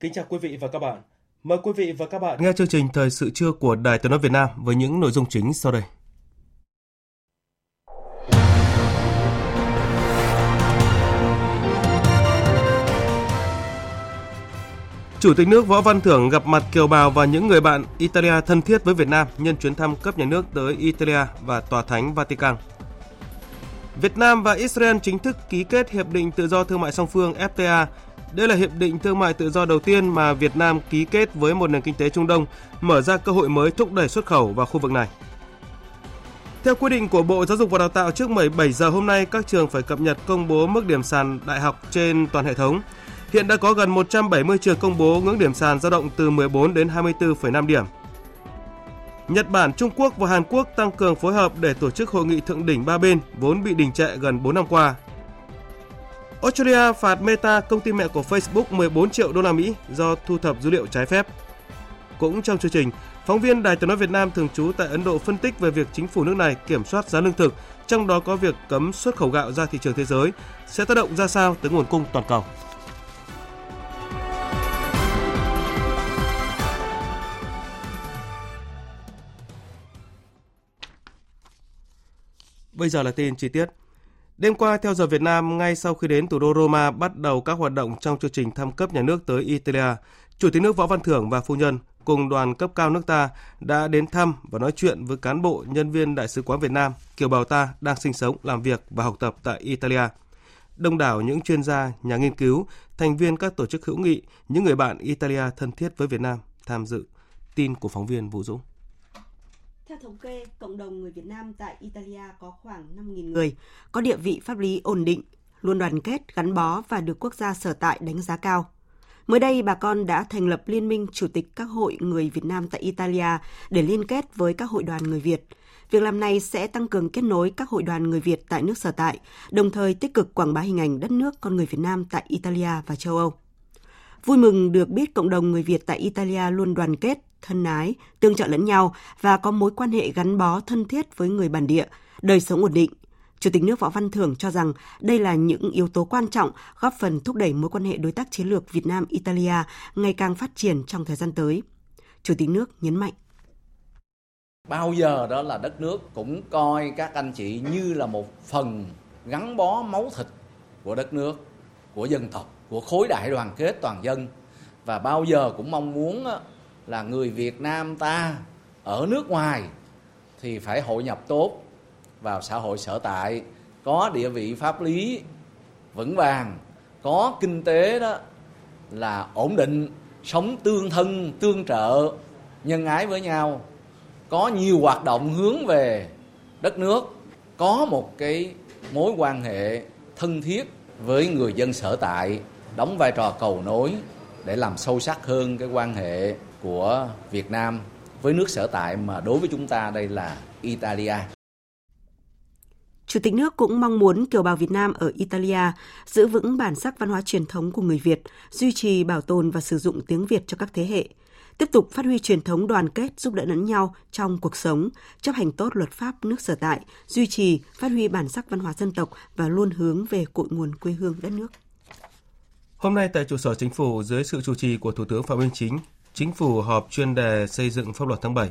Kính chào quý vị và các bạn. Mời quý vị và các bạn nghe chương trình Thời sự trưa của Đài Tiếng nói Việt Nam với những nội dung chính sau đây. Chủ tịch nước Võ Văn Thưởng gặp mặt kiều bào và những người bạn Italia thân thiết với Việt Nam nhân chuyến thăm cấp nhà nước tới Italia và Tòa Thánh Vatican. Việt Nam và Israel chính thức ký kết Hiệp định Tự do Thương mại song phương FTA đây là hiệp định thương mại tự do đầu tiên mà Việt Nam ký kết với một nền kinh tế Trung Đông, mở ra cơ hội mới thúc đẩy xuất khẩu vào khu vực này. Theo quy định của Bộ Giáo dục và Đào tạo trước 17 giờ hôm nay, các trường phải cập nhật công bố mức điểm sàn đại học trên toàn hệ thống. Hiện đã có gần 170 trường công bố ngưỡng điểm sàn dao động từ 14 đến 24,5 điểm. Nhật Bản, Trung Quốc và Hàn Quốc tăng cường phối hợp để tổ chức hội nghị thượng đỉnh ba bên vốn bị đình trệ gần 4 năm qua Australia phạt Meta, công ty mẹ của Facebook 14 triệu đô la Mỹ do thu thập dữ liệu trái phép. Cũng trong chương trình, phóng viên Đài Tiếng nói Việt Nam thường trú tại Ấn Độ phân tích về việc chính phủ nước này kiểm soát giá lương thực, trong đó có việc cấm xuất khẩu gạo ra thị trường thế giới sẽ tác động ra sao tới nguồn cung toàn cầu. Bây giờ là tin chi tiết. Đêm qua, theo giờ Việt Nam, ngay sau khi đến thủ đô Roma bắt đầu các hoạt động trong chương trình thăm cấp nhà nước tới Italia, Chủ tịch nước Võ Văn Thưởng và phu nhân cùng đoàn cấp cao nước ta đã đến thăm và nói chuyện với cán bộ nhân viên Đại sứ quán Việt Nam, kiều bào ta đang sinh sống, làm việc và học tập tại Italia. Đông đảo những chuyên gia, nhà nghiên cứu, thành viên các tổ chức hữu nghị, những người bạn Italia thân thiết với Việt Nam tham dự. Tin của phóng viên Vũ Dũng. Theo thống kê, cộng đồng người Việt Nam tại Italia có khoảng 5.000 người, có địa vị pháp lý ổn định, luôn đoàn kết, gắn bó và được quốc gia sở tại đánh giá cao. Mới đây, bà con đã thành lập Liên minh Chủ tịch các hội người Việt Nam tại Italia để liên kết với các hội đoàn người Việt. Việc làm này sẽ tăng cường kết nối các hội đoàn người Việt tại nước sở tại, đồng thời tích cực quảng bá hình ảnh đất nước con người Việt Nam tại Italia và châu Âu. Vui mừng được biết cộng đồng người Việt tại Italia luôn đoàn kết, thân ái, tương trợ lẫn nhau và có mối quan hệ gắn bó thân thiết với người bản địa, đời sống ổn định. Chủ tịch nước Võ Văn Thưởng cho rằng đây là những yếu tố quan trọng góp phần thúc đẩy mối quan hệ đối tác chiến lược Việt Nam-Italia ngày càng phát triển trong thời gian tới. Chủ tịch nước nhấn mạnh. Bao giờ đó là đất nước cũng coi các anh chị như là một phần gắn bó máu thịt của đất nước, của dân tộc, của khối đại đoàn kết toàn dân. Và bao giờ cũng mong muốn là người Việt Nam ta ở nước ngoài thì phải hội nhập tốt vào xã hội sở tại, có địa vị pháp lý vững vàng, có kinh tế đó là ổn định, sống tương thân, tương trợ, nhân ái với nhau, có nhiều hoạt động hướng về đất nước, có một cái mối quan hệ thân thiết với người dân sở tại đóng vai trò cầu nối để làm sâu sắc hơn cái quan hệ của Việt Nam với nước sở tại mà đối với chúng ta đây là Italia. Chủ tịch nước cũng mong muốn kiều bào Việt Nam ở Italia giữ vững bản sắc văn hóa truyền thống của người Việt, duy trì bảo tồn và sử dụng tiếng Việt cho các thế hệ, tiếp tục phát huy truyền thống đoàn kết giúp đỡ lẫn nhau trong cuộc sống, chấp hành tốt luật pháp nước sở tại, duy trì, phát huy bản sắc văn hóa dân tộc và luôn hướng về cội nguồn quê hương đất nước. Hôm nay tại trụ sở chính phủ dưới sự chủ trì của Thủ tướng Phạm Minh Chính, Chính phủ họp chuyên đề xây dựng pháp luật tháng 7.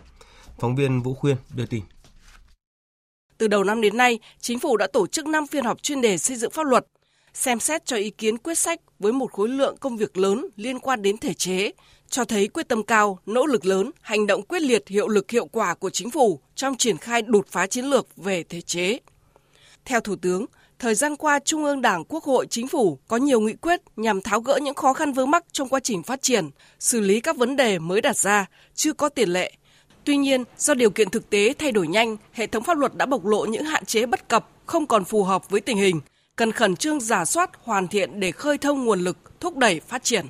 Phóng viên Vũ Khuyên đưa tin. Từ đầu năm đến nay, Chính phủ đã tổ chức 5 phiên họp chuyên đề xây dựng pháp luật, xem xét cho ý kiến quyết sách với một khối lượng công việc lớn liên quan đến thể chế, cho thấy quyết tâm cao, nỗ lực lớn, hành động quyết liệt, hiệu lực hiệu quả của chính phủ trong triển khai đột phá chiến lược về thể chế. Theo Thủ tướng, thời gian qua Trung ương Đảng, Quốc hội, Chính phủ có nhiều nghị quyết nhằm tháo gỡ những khó khăn vướng mắc trong quá trình phát triển, xử lý các vấn đề mới đặt ra, chưa có tiền lệ. Tuy nhiên, do điều kiện thực tế thay đổi nhanh, hệ thống pháp luật đã bộc lộ những hạn chế bất cập, không còn phù hợp với tình hình, cần khẩn trương giả soát, hoàn thiện để khơi thông nguồn lực, thúc đẩy phát triển.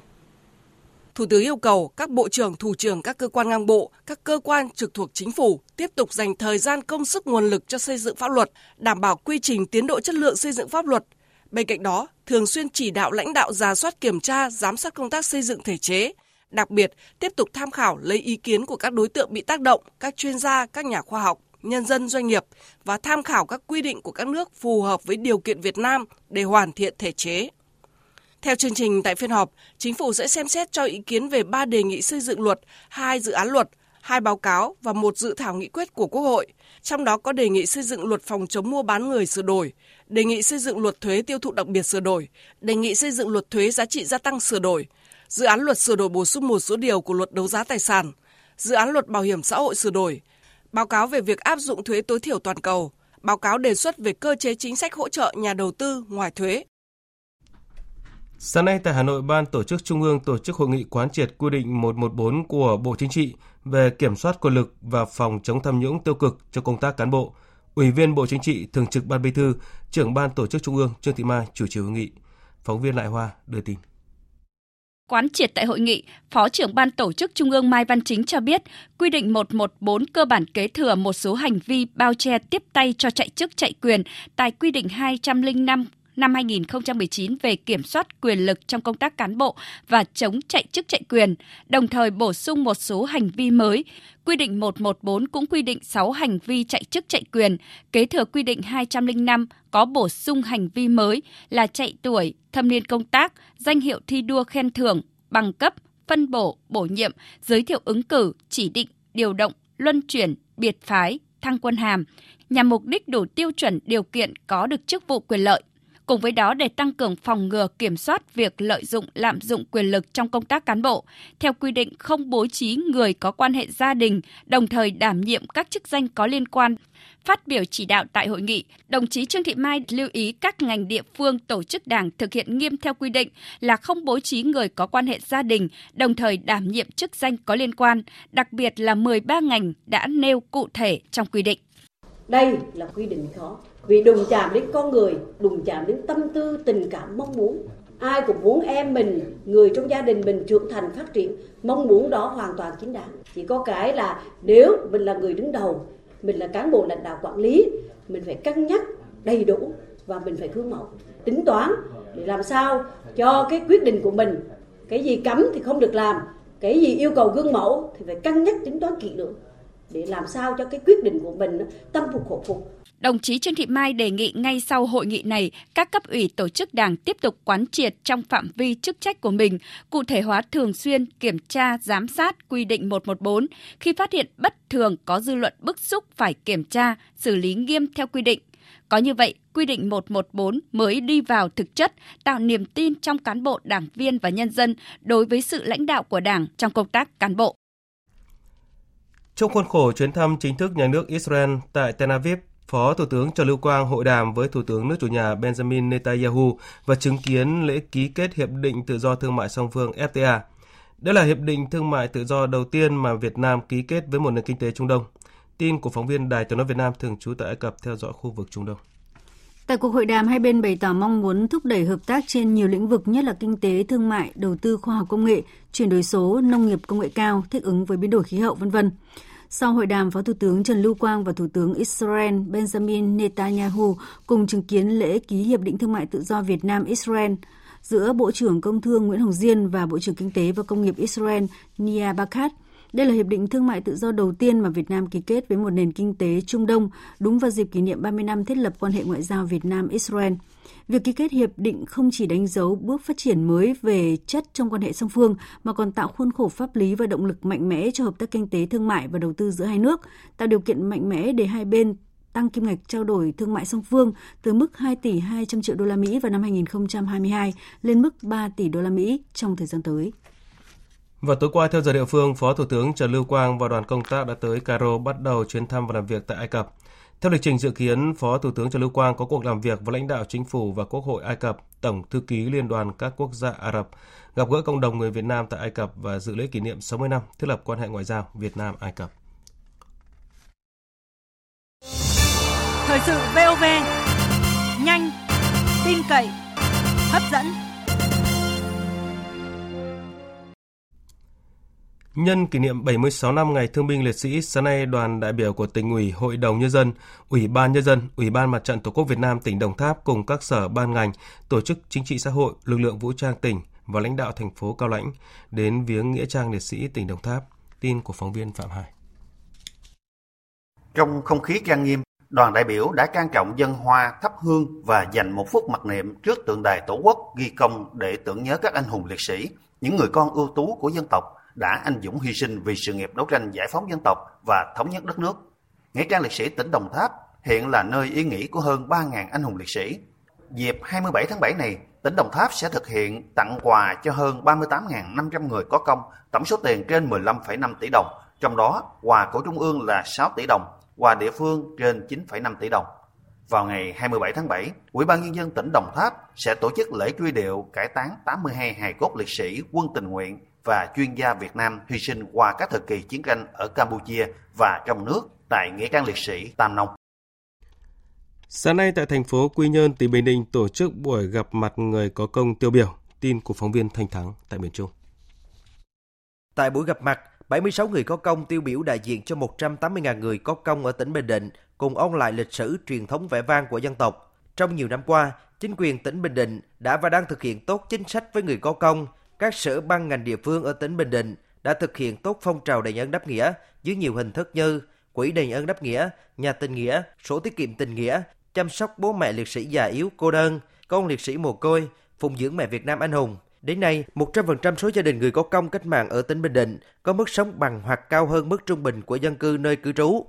Thủ tướng yêu cầu các bộ trưởng, thủ trưởng các cơ quan ngang bộ, các cơ quan trực thuộc chính phủ tiếp tục dành thời gian công sức nguồn lực cho xây dựng pháp luật, đảm bảo quy trình tiến độ chất lượng xây dựng pháp luật. Bên cạnh đó, thường xuyên chỉ đạo lãnh đạo giả soát kiểm tra, giám sát công tác xây dựng thể chế, đặc biệt tiếp tục tham khảo lấy ý kiến của các đối tượng bị tác động, các chuyên gia, các nhà khoa học, nhân dân doanh nghiệp và tham khảo các quy định của các nước phù hợp với điều kiện Việt Nam để hoàn thiện thể chế. Theo chương trình tại phiên họp, chính phủ sẽ xem xét cho ý kiến về ba đề nghị xây dựng luật, hai dự án luật, hai báo cáo và một dự thảo nghị quyết của Quốc hội. Trong đó có đề nghị xây dựng luật phòng chống mua bán người sửa đổi, đề nghị xây dựng luật thuế tiêu thụ đặc biệt sửa đổi, đề nghị xây dựng luật thuế giá trị gia tăng sửa đổi, dự án luật sửa đổi bổ sung một số điều của luật đấu giá tài sản, dự án luật bảo hiểm xã hội sửa đổi, báo cáo về việc áp dụng thuế tối thiểu toàn cầu, báo cáo đề xuất về cơ chế chính sách hỗ trợ nhà đầu tư ngoài thuế. Sáng nay tại Hà Nội, Ban Tổ chức Trung ương tổ chức hội nghị quán triệt quy định 114 của Bộ Chính trị về kiểm soát quyền lực và phòng chống tham nhũng tiêu cực cho công tác cán bộ. Ủy viên Bộ Chính trị, Thường trực Ban Bí thư, trưởng Ban Tổ chức Trung ương Trương Thị Mai chủ trì hội nghị. Phóng viên Lại Hoa đưa tin. Quán triệt tại hội nghị, Phó trưởng Ban Tổ chức Trung ương Mai Văn Chính cho biết, quy định 114 cơ bản kế thừa một số hành vi bao che tiếp tay cho chạy chức chạy quyền tại quy định 205 năm 2019 về kiểm soát quyền lực trong công tác cán bộ và chống chạy chức chạy quyền, đồng thời bổ sung một số hành vi mới. Quy định 114 cũng quy định 6 hành vi chạy chức chạy quyền, kế thừa quy định 205 có bổ sung hành vi mới là chạy tuổi, thâm niên công tác, danh hiệu thi đua khen thưởng, bằng cấp, phân bổ, bổ nhiệm, giới thiệu ứng cử, chỉ định, điều động, luân chuyển, biệt phái, thăng quân hàm, nhằm mục đích đủ tiêu chuẩn điều kiện có được chức vụ quyền lợi. Cùng với đó để tăng cường phòng ngừa kiểm soát việc lợi dụng lạm dụng quyền lực trong công tác cán bộ, theo quy định không bố trí người có quan hệ gia đình, đồng thời đảm nhiệm các chức danh có liên quan. Phát biểu chỉ đạo tại hội nghị, đồng chí Trương Thị Mai lưu ý các ngành địa phương tổ chức đảng thực hiện nghiêm theo quy định là không bố trí người có quan hệ gia đình, đồng thời đảm nhiệm chức danh có liên quan, đặc biệt là 13 ngành đã nêu cụ thể trong quy định. Đây là quy định khó, vì đụng chạm đến con người, đụng chạm đến tâm tư, tình cảm, mong muốn. Ai cũng muốn em mình, người trong gia đình mình trưởng thành, phát triển. Mong muốn đó hoàn toàn chính đáng. Chỉ có cái là nếu mình là người đứng đầu, mình là cán bộ lãnh đạo quản lý, mình phải cân nhắc đầy đủ và mình phải gương mẫu, tính toán để làm sao cho cái quyết định của mình, cái gì cấm thì không được làm, cái gì yêu cầu gương mẫu thì phải cân nhắc, tính toán kỹ lưỡng để làm sao cho cái quyết định của mình tâm phục khẩu phục. Đồng chí Trương Thị Mai đề nghị ngay sau hội nghị này, các cấp ủy tổ chức đảng tiếp tục quán triệt trong phạm vi chức trách của mình, cụ thể hóa thường xuyên kiểm tra, giám sát quy định 114, khi phát hiện bất thường có dư luận bức xúc phải kiểm tra, xử lý nghiêm theo quy định. Có như vậy, quy định 114 mới đi vào thực chất, tạo niềm tin trong cán bộ, đảng viên và nhân dân đối với sự lãnh đạo của Đảng trong công tác cán bộ. Trong khuôn khổ chuyến thăm chính thức nhà nước Israel tại Tel Aviv, Phó Thủ tướng Trần Lưu Quang hội đàm với Thủ tướng nước chủ nhà Benjamin Netanyahu và chứng kiến lễ ký kết Hiệp định Tự do Thương mại song phương FTA. Đây là hiệp định thương mại tự do đầu tiên mà Việt Nam ký kết với một nền kinh tế Trung Đông. Tin của phóng viên Đài tiếng nói Việt Nam thường trú tại Ai Cập theo dõi khu vực Trung Đông. Tại cuộc hội đàm, hai bên bày tỏ mong muốn thúc đẩy hợp tác trên nhiều lĩnh vực nhất là kinh tế, thương mại, đầu tư khoa học công nghệ, chuyển đổi số, nông nghiệp công nghệ cao, thích ứng với biến đổi khí hậu, vân vân. Sau hội đàm, Phó Thủ tướng Trần Lưu Quang và Thủ tướng Israel Benjamin Netanyahu cùng chứng kiến lễ ký Hiệp định Thương mại Tự do Việt Nam-Israel giữa Bộ trưởng Công Thương Nguyễn Hồng Diên và Bộ trưởng Kinh tế và Công nghiệp Israel Nia Bakat. Đây là hiệp định thương mại tự do đầu tiên mà Việt Nam ký kết với một nền kinh tế Trung Đông, đúng vào dịp kỷ niệm 30 năm thiết lập quan hệ ngoại giao Việt Nam-Israel. Việc ký kết hiệp định không chỉ đánh dấu bước phát triển mới về chất trong quan hệ song phương mà còn tạo khuôn khổ pháp lý và động lực mạnh mẽ cho hợp tác kinh tế thương mại và đầu tư giữa hai nước, tạo điều kiện mạnh mẽ để hai bên tăng kim ngạch trao đổi thương mại song phương từ mức 2 tỷ 200 triệu đô la Mỹ vào năm 2022 lên mức 3 tỷ đô la Mỹ trong thời gian tới. Và tối qua theo giờ địa phương, Phó Thủ tướng Trần Lưu Quang và đoàn công tác đã tới Cairo bắt đầu chuyến thăm và làm việc tại Ai Cập. Theo lịch trình dự kiến, Phó Thủ tướng Trần Lưu Quang có cuộc làm việc với lãnh đạo chính phủ và Quốc hội Ai Cập, Tổng thư ký Liên đoàn các quốc gia Ả Rập, gặp gỡ cộng đồng người Việt Nam tại Ai Cập và dự lễ kỷ niệm 60 năm thiết lập quan hệ ngoại giao Việt Nam Ai Cập. Thời sự VOV, nhanh, tin cậy, hấp dẫn. Nhân kỷ niệm 76 năm Ngày Thương binh Liệt sĩ, sáng nay đoàn đại biểu của tỉnh ủy, Hội đồng Nhân dân, Ủy ban Nhân dân, Ủy ban Mặt trận Tổ quốc Việt Nam tỉnh Đồng Tháp cùng các sở ban ngành, tổ chức chính trị xã hội, lực lượng vũ trang tỉnh và lãnh đạo thành phố Cao Lãnh đến viếng Nghĩa trang Liệt sĩ tỉnh Đồng Tháp. Tin của phóng viên Phạm Hải. Trong không khí trang nghiêm, đoàn đại biểu đã trang trọng dân hoa, thắp hương và dành một phút mặc niệm trước tượng đài Tổ quốc ghi công để tưởng nhớ các anh hùng liệt sĩ, những người con ưu tú của dân tộc đã anh dũng hy sinh vì sự nghiệp đấu tranh giải phóng dân tộc và thống nhất đất nước. Nghĩa trang liệt sĩ tỉnh Đồng Tháp hiện là nơi ý nghĩ của hơn 3.000 anh hùng liệt sĩ. Dịp 27 tháng 7 này, tỉnh Đồng Tháp sẽ thực hiện tặng quà cho hơn 38.500 người có công, tổng số tiền trên 15,5 tỷ đồng, trong đó quà của Trung ương là 6 tỷ đồng, quà địa phương trên 9,5 tỷ đồng. Vào ngày 27 tháng 7, Ủy ban Nhân dân tỉnh Đồng Tháp sẽ tổ chức lễ truy điệu cải táng 82 hài cốt liệt sĩ quân tình nguyện và chuyên gia Việt Nam hy sinh qua các thời kỳ chiến tranh ở Campuchia và trong nước tại Nghĩa trang liệt sĩ Tam Nông. Sáng nay tại thành phố Quy Nhơn, tỉnh Bình Định tổ chức buổi gặp mặt người có công tiêu biểu. Tin của phóng viên Thanh Thắng tại miền Trung. Tại buổi gặp mặt, 76 người có công tiêu biểu đại diện cho 180.000 người có công ở tỉnh Bình Định cùng ôn lại lịch sử truyền thống vẻ vang của dân tộc. Trong nhiều năm qua, chính quyền tỉnh Bình Định đã và đang thực hiện tốt chính sách với người có công, các sở ban ngành địa phương ở tỉnh Bình Định đã thực hiện tốt phong trào đền ơn đáp nghĩa dưới nhiều hình thức như quỹ đền ơn đáp nghĩa, nhà tình nghĩa, sổ tiết kiệm tình nghĩa, chăm sóc bố mẹ liệt sĩ già yếu cô đơn, con liệt sĩ mồ côi, phụng dưỡng mẹ Việt Nam anh hùng. Đến nay, 100% số gia đình người có công cách mạng ở tỉnh Bình Định có mức sống bằng hoặc cao hơn mức trung bình của dân cư nơi cư trú.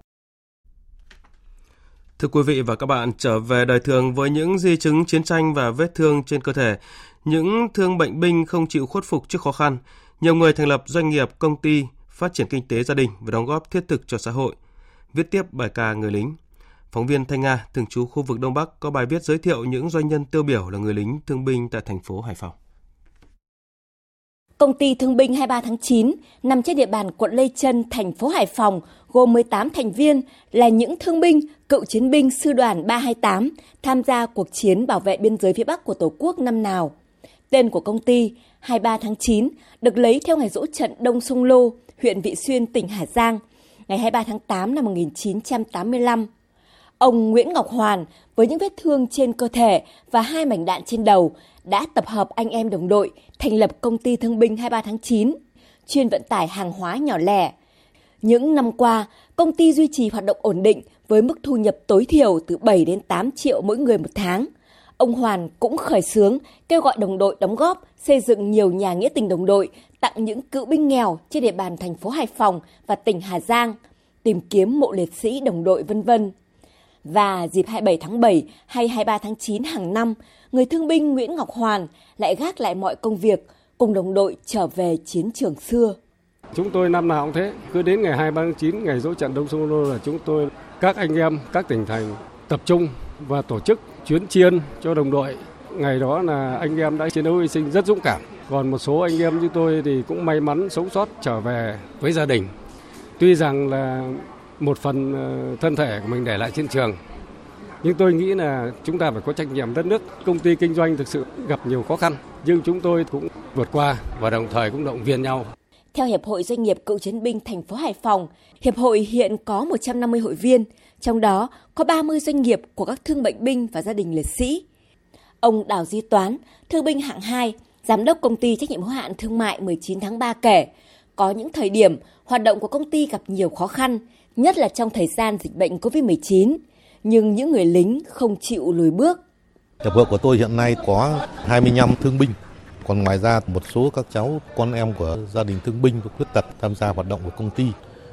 Thưa quý vị và các bạn, trở về đời thường với những di chứng chiến tranh và vết thương trên cơ thể, những thương bệnh binh không chịu khuất phục trước khó khăn, nhiều người thành lập doanh nghiệp, công ty, phát triển kinh tế gia đình và đóng góp thiết thực cho xã hội. Viết tiếp bài ca người lính. Phóng viên Thanh Nga, thường trú khu vực Đông Bắc có bài viết giới thiệu những doanh nhân tiêu biểu là người lính thương binh tại thành phố Hải Phòng. Công ty Thương binh 23 tháng 9 nằm trên địa bàn quận Lê Trân, thành phố Hải Phòng, gồm 18 thành viên là những thương binh, cựu chiến binh sư đoàn 328 tham gia cuộc chiến bảo vệ biên giới phía Bắc của Tổ quốc năm nào. Tên của công ty 23 tháng 9 được lấy theo ngày dỗ trận Đông Sông Lô, huyện Vị Xuyên, tỉnh Hà Giang, ngày 23 tháng 8 năm 1985. Ông Nguyễn Ngọc Hoàn với những vết thương trên cơ thể và hai mảnh đạn trên đầu đã tập hợp anh em đồng đội thành lập công ty thương binh 23 tháng 9, chuyên vận tải hàng hóa nhỏ lẻ. Những năm qua, công ty duy trì hoạt động ổn định với mức thu nhập tối thiểu từ 7 đến 8 triệu mỗi người một tháng. Ông Hoàn cũng khởi xướng kêu gọi đồng đội đóng góp xây dựng nhiều nhà nghĩa tình đồng đội tặng những cựu binh nghèo trên địa bàn thành phố Hải Phòng và tỉnh Hà Giang, tìm kiếm mộ liệt sĩ đồng đội vân vân. Và dịp 27 tháng 7 hay 23 tháng 9 hàng năm, người thương binh Nguyễn Ngọc Hoàn lại gác lại mọi công việc cùng đồng đội trở về chiến trường xưa. Chúng tôi năm nào cũng thế, cứ đến ngày 23 tháng 9, ngày dỗ trận Đông Sông Lô là chúng tôi, các anh em, các tỉnh thành tập trung và tổ chức chuyến chiên cho đồng đội. Ngày đó là anh em đã chiến đấu hy sinh rất dũng cảm. Còn một số anh em như tôi thì cũng may mắn sống sót trở về với gia đình. Tuy rằng là một phần ờ, thân thể của mình để lại trên trường. Nhưng tôi nghĩ là chúng ta phải có trách nhiệm đất nước. Công ty kinh doanh thực sự gặp nhiều khó khăn, nhưng chúng tôi cũng vượt qua và đồng thời cũng động viên nhau. Theo Hiệp hội Doanh nghiệp Cựu chiến binh thành phố Hải Phòng, Hiệp hội hiện có 150 hội viên, trong đó có 30 doanh nghiệp của các thương bệnh binh và gia đình liệt sĩ. Ông Đào Di Toán, thương binh hạng 2, giám đốc công ty trách nhiệm hữu hạn thương mại 19 tháng 3 kể, có những thời điểm hoạt động của công ty gặp nhiều khó khăn, nhất là trong thời gian dịch bệnh COVID-19. Nhưng những người lính không chịu lùi bước. Hiệp hội của tôi hiện nay có 25 thương binh. Còn ngoài ra một số các cháu con em của gia đình thương binh và khuyết tật tham gia hoạt động của công ty.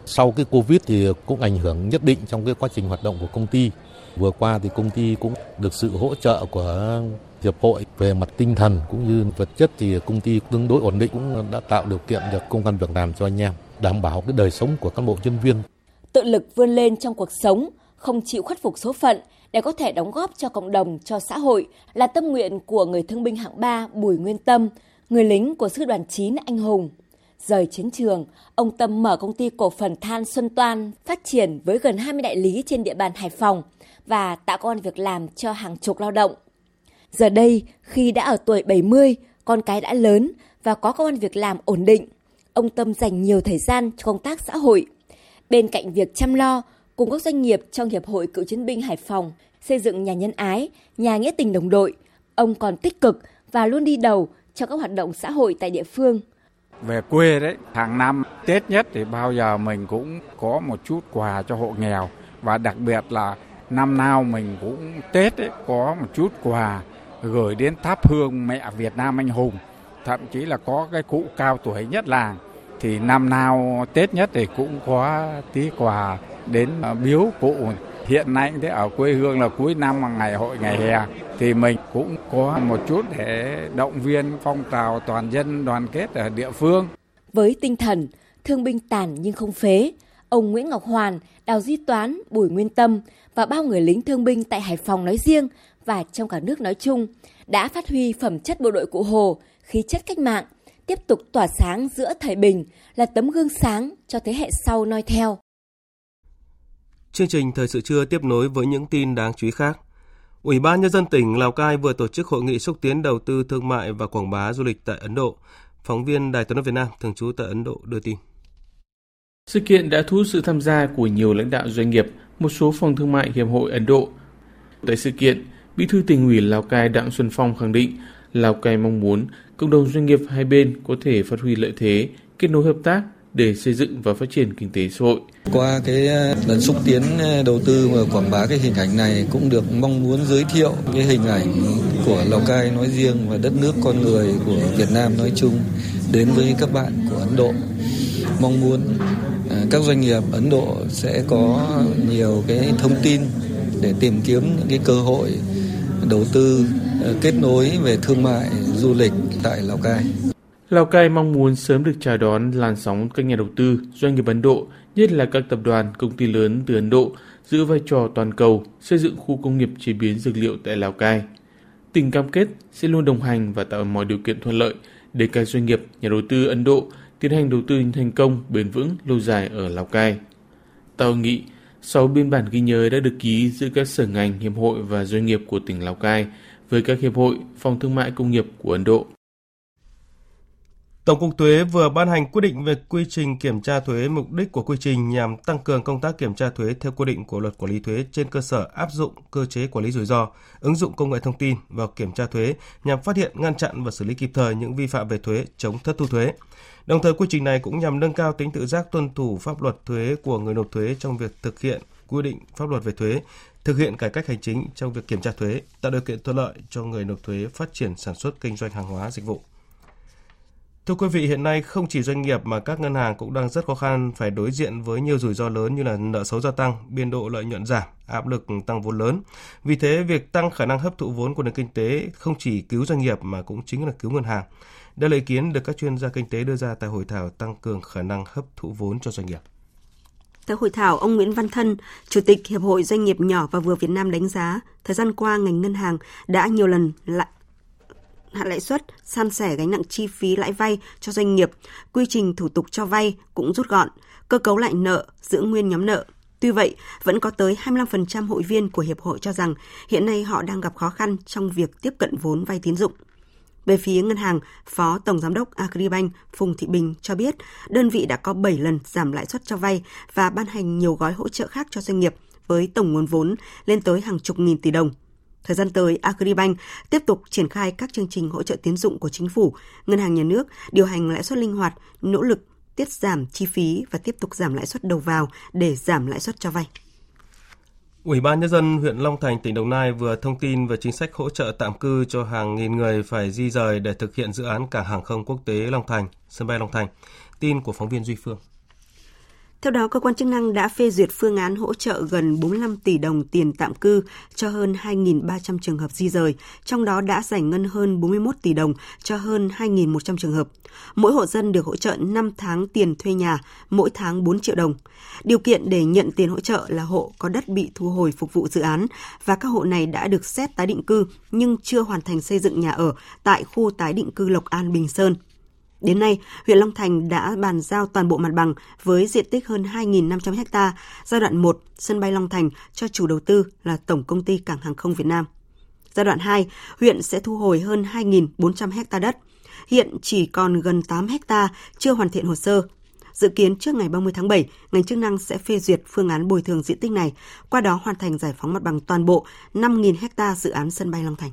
Sau cái Covid thì cũng ảnh hưởng nhất định trong cái quá trình hoạt động của công ty. Vừa qua thì công ty cũng được sự hỗ trợ của hiệp hội về mặt tinh thần cũng như vật chất thì công ty tương đối ổn định cũng đã tạo điều kiện được công an việc làm cho anh em đảm bảo cái đời sống của cán bộ nhân viên tự lực vươn lên trong cuộc sống, không chịu khuất phục số phận để có thể đóng góp cho cộng đồng, cho xã hội là tâm nguyện của người thương binh hạng 3 Bùi Nguyên Tâm, người lính của sư đoàn 9 anh hùng. Rời chiến trường, ông Tâm mở công ty cổ phần than Xuân Toan phát triển với gần 20 đại lý trên địa bàn Hải Phòng và tạo công an việc làm cho hàng chục lao động. Giờ đây, khi đã ở tuổi 70, con cái đã lớn và có công an việc làm ổn định, ông Tâm dành nhiều thời gian cho công tác xã hội. Bên cạnh việc chăm lo, cùng các doanh nghiệp trong Hiệp hội Cựu chiến binh Hải Phòng xây dựng nhà nhân ái, nhà nghĩa tình đồng đội, ông còn tích cực và luôn đi đầu trong các hoạt động xã hội tại địa phương. Về quê đấy, hàng năm Tết nhất thì bao giờ mình cũng có một chút quà cho hộ nghèo. Và đặc biệt là năm nào mình cũng Tết ấy, có một chút quà gửi đến tháp hương mẹ Việt Nam anh hùng. Thậm chí là có cái cụ cao tuổi nhất làng. Thì năm nào Tết nhất thì cũng có tí quà đến biếu cụ hiện nay thế ở quê hương là cuối năm mà ngày hội ngày hè thì mình cũng có một chút để động viên phong trào toàn dân đoàn kết ở địa phương. Với tinh thần thương binh tàn nhưng không phế, ông Nguyễn Ngọc Hoàn, Đào Duy Toán, Bùi Nguyên Tâm và bao người lính thương binh tại Hải Phòng nói riêng và trong cả nước nói chung đã phát huy phẩm chất bộ đội cụ Hồ, khí chất cách mạng, tiếp tục tỏa sáng giữa thời bình là tấm gương sáng cho thế hệ sau noi theo. Chương trình Thời sự trưa tiếp nối với những tin đáng chú ý khác. Ủy ban Nhân dân tỉnh Lào Cai vừa tổ chức hội nghị xúc tiến đầu tư thương mại và quảng bá du lịch tại Ấn Độ. Phóng viên Đài tiếng nói Việt Nam thường trú tại Ấn Độ đưa tin. Sự kiện đã thu hút sự tham gia của nhiều lãnh đạo doanh nghiệp, một số phòng thương mại Hiệp hội Ấn Độ. Tại sự kiện, Bí thư tỉnh ủy Lào Cai Đặng Xuân Phong khẳng định Lào Cai mong muốn cộng đồng doanh nghiệp hai bên có thể phát huy lợi thế, kết nối hợp tác để xây dựng và phát triển kinh tế xã hội. Qua cái ờ, lần xúc tiến ờ, đầu tư và quảng bá cái hình ảnh này cũng được mong muốn giới thiệu cái hình ảnh của Lào Cai nói riêng và đất nước con người của Việt Nam nói chung đến với các bạn của Ấn Độ. Mong muốn ờ, các doanh nghiệp Ấn Độ sẽ có nhiều cái thông tin để tìm kiếm những cái cơ hội đầu tư kết nối về thương mại, du lịch tại Lào Cai. Lào Cai mong muốn sớm được chào đón làn sóng các nhà đầu tư, doanh nghiệp Ấn Độ, nhất là các tập đoàn, công ty lớn từ Ấn Độ, giữ vai trò toàn cầu xây dựng khu công nghiệp chế biến dược liệu tại Lào Cai. Tỉnh cam kết sẽ luôn đồng hành và tạo mọi điều kiện thuận lợi để các doanh nghiệp, nhà đầu tư Ấn Độ tiến hành đầu tư thành công, bền vững, lâu dài ở Lào Cai. Tại hội nghị, 6 biên bản ghi nhớ đã được ký giữa các sở ngành, hiệp hội và doanh nghiệp của tỉnh Lào Cai với các hiệp hội, phòng thương mại công nghiệp của Ấn Độ. Tổng cục Thuế vừa ban hành quyết định về quy trình kiểm tra thuế mục đích của quy trình nhằm tăng cường công tác kiểm tra thuế theo quy định của luật quản lý thuế trên cơ sở áp dụng cơ chế quản lý rủi ro, ứng dụng công nghệ thông tin vào kiểm tra thuế nhằm phát hiện, ngăn chặn và xử lý kịp thời những vi phạm về thuế, chống thất thu thuế. Đồng thời quy trình này cũng nhằm nâng cao tính tự giác tuân thủ pháp luật thuế của người nộp thuế trong việc thực hiện quy định pháp luật về thuế, thực hiện cải cách hành chính trong việc kiểm tra thuế, tạo điều kiện thuận lợi cho người nộp thuế phát triển sản xuất kinh doanh hàng hóa dịch vụ. Thưa quý vị, hiện nay không chỉ doanh nghiệp mà các ngân hàng cũng đang rất khó khăn phải đối diện với nhiều rủi ro lớn như là nợ xấu gia tăng, biên độ lợi nhuận giảm, áp lực tăng vốn lớn. Vì thế, việc tăng khả năng hấp thụ vốn của nền kinh tế không chỉ cứu doanh nghiệp mà cũng chính là cứu ngân hàng. Đây là ý kiến được các chuyên gia kinh tế đưa ra tại hội thảo tăng cường khả năng hấp thụ vốn cho doanh nghiệp. Tại hội thảo, ông Nguyễn Văn Thân, Chủ tịch Hiệp hội Doanh nghiệp nhỏ và vừa Việt Nam đánh giá, thời gian qua ngành ngân hàng đã nhiều lần lại hạ lãi suất, san sẻ gánh nặng chi phí lãi vay cho doanh nghiệp, quy trình thủ tục cho vay cũng rút gọn, cơ cấu lại nợ, giữ nguyên nhóm nợ. Tuy vậy, vẫn có tới 25% hội viên của hiệp hội cho rằng hiện nay họ đang gặp khó khăn trong việc tiếp cận vốn vay tín dụng. Về phía ngân hàng, Phó Tổng Giám đốc Agribank Phùng Thị Bình cho biết, đơn vị đã có 7 lần giảm lãi suất cho vay và ban hành nhiều gói hỗ trợ khác cho doanh nghiệp với tổng nguồn vốn lên tới hàng chục nghìn tỷ đồng. Thời gian tới, Agribank tiếp tục triển khai các chương trình hỗ trợ tiến dụng của chính phủ, ngân hàng nhà nước, điều hành lãi suất linh hoạt, nỗ lực tiết giảm chi phí và tiếp tục giảm lãi suất đầu vào để giảm lãi suất cho vay. Ủy ban Nhân dân huyện Long Thành, tỉnh Đồng Nai vừa thông tin về chính sách hỗ trợ tạm cư cho hàng nghìn người phải di rời để thực hiện dự án cảng hàng không quốc tế Long Thành, sân bay Long Thành. Tin của phóng viên Duy Phương. Theo đó, cơ quan chức năng đã phê duyệt phương án hỗ trợ gần 45 tỷ đồng tiền tạm cư cho hơn 2.300 trường hợp di rời, trong đó đã giải ngân hơn 41 tỷ đồng cho hơn 2.100 trường hợp. Mỗi hộ dân được hỗ trợ 5 tháng tiền thuê nhà, mỗi tháng 4 triệu đồng. Điều kiện để nhận tiền hỗ trợ là hộ có đất bị thu hồi phục vụ dự án và các hộ này đã được xét tái định cư nhưng chưa hoàn thành xây dựng nhà ở tại khu tái định cư Lộc An Bình Sơn. Đến nay, huyện Long Thành đã bàn giao toàn bộ mặt bằng với diện tích hơn 2.500 ha giai đoạn 1 sân bay Long Thành cho chủ đầu tư là Tổng công ty Cảng hàng không Việt Nam. Giai đoạn 2, huyện sẽ thu hồi hơn 2.400 ha đất. Hiện chỉ còn gần 8 ha chưa hoàn thiện hồ sơ. Dự kiến trước ngày 30 tháng 7, ngành chức năng sẽ phê duyệt phương án bồi thường diện tích này, qua đó hoàn thành giải phóng mặt bằng toàn bộ 5.000 ha dự án sân bay Long Thành.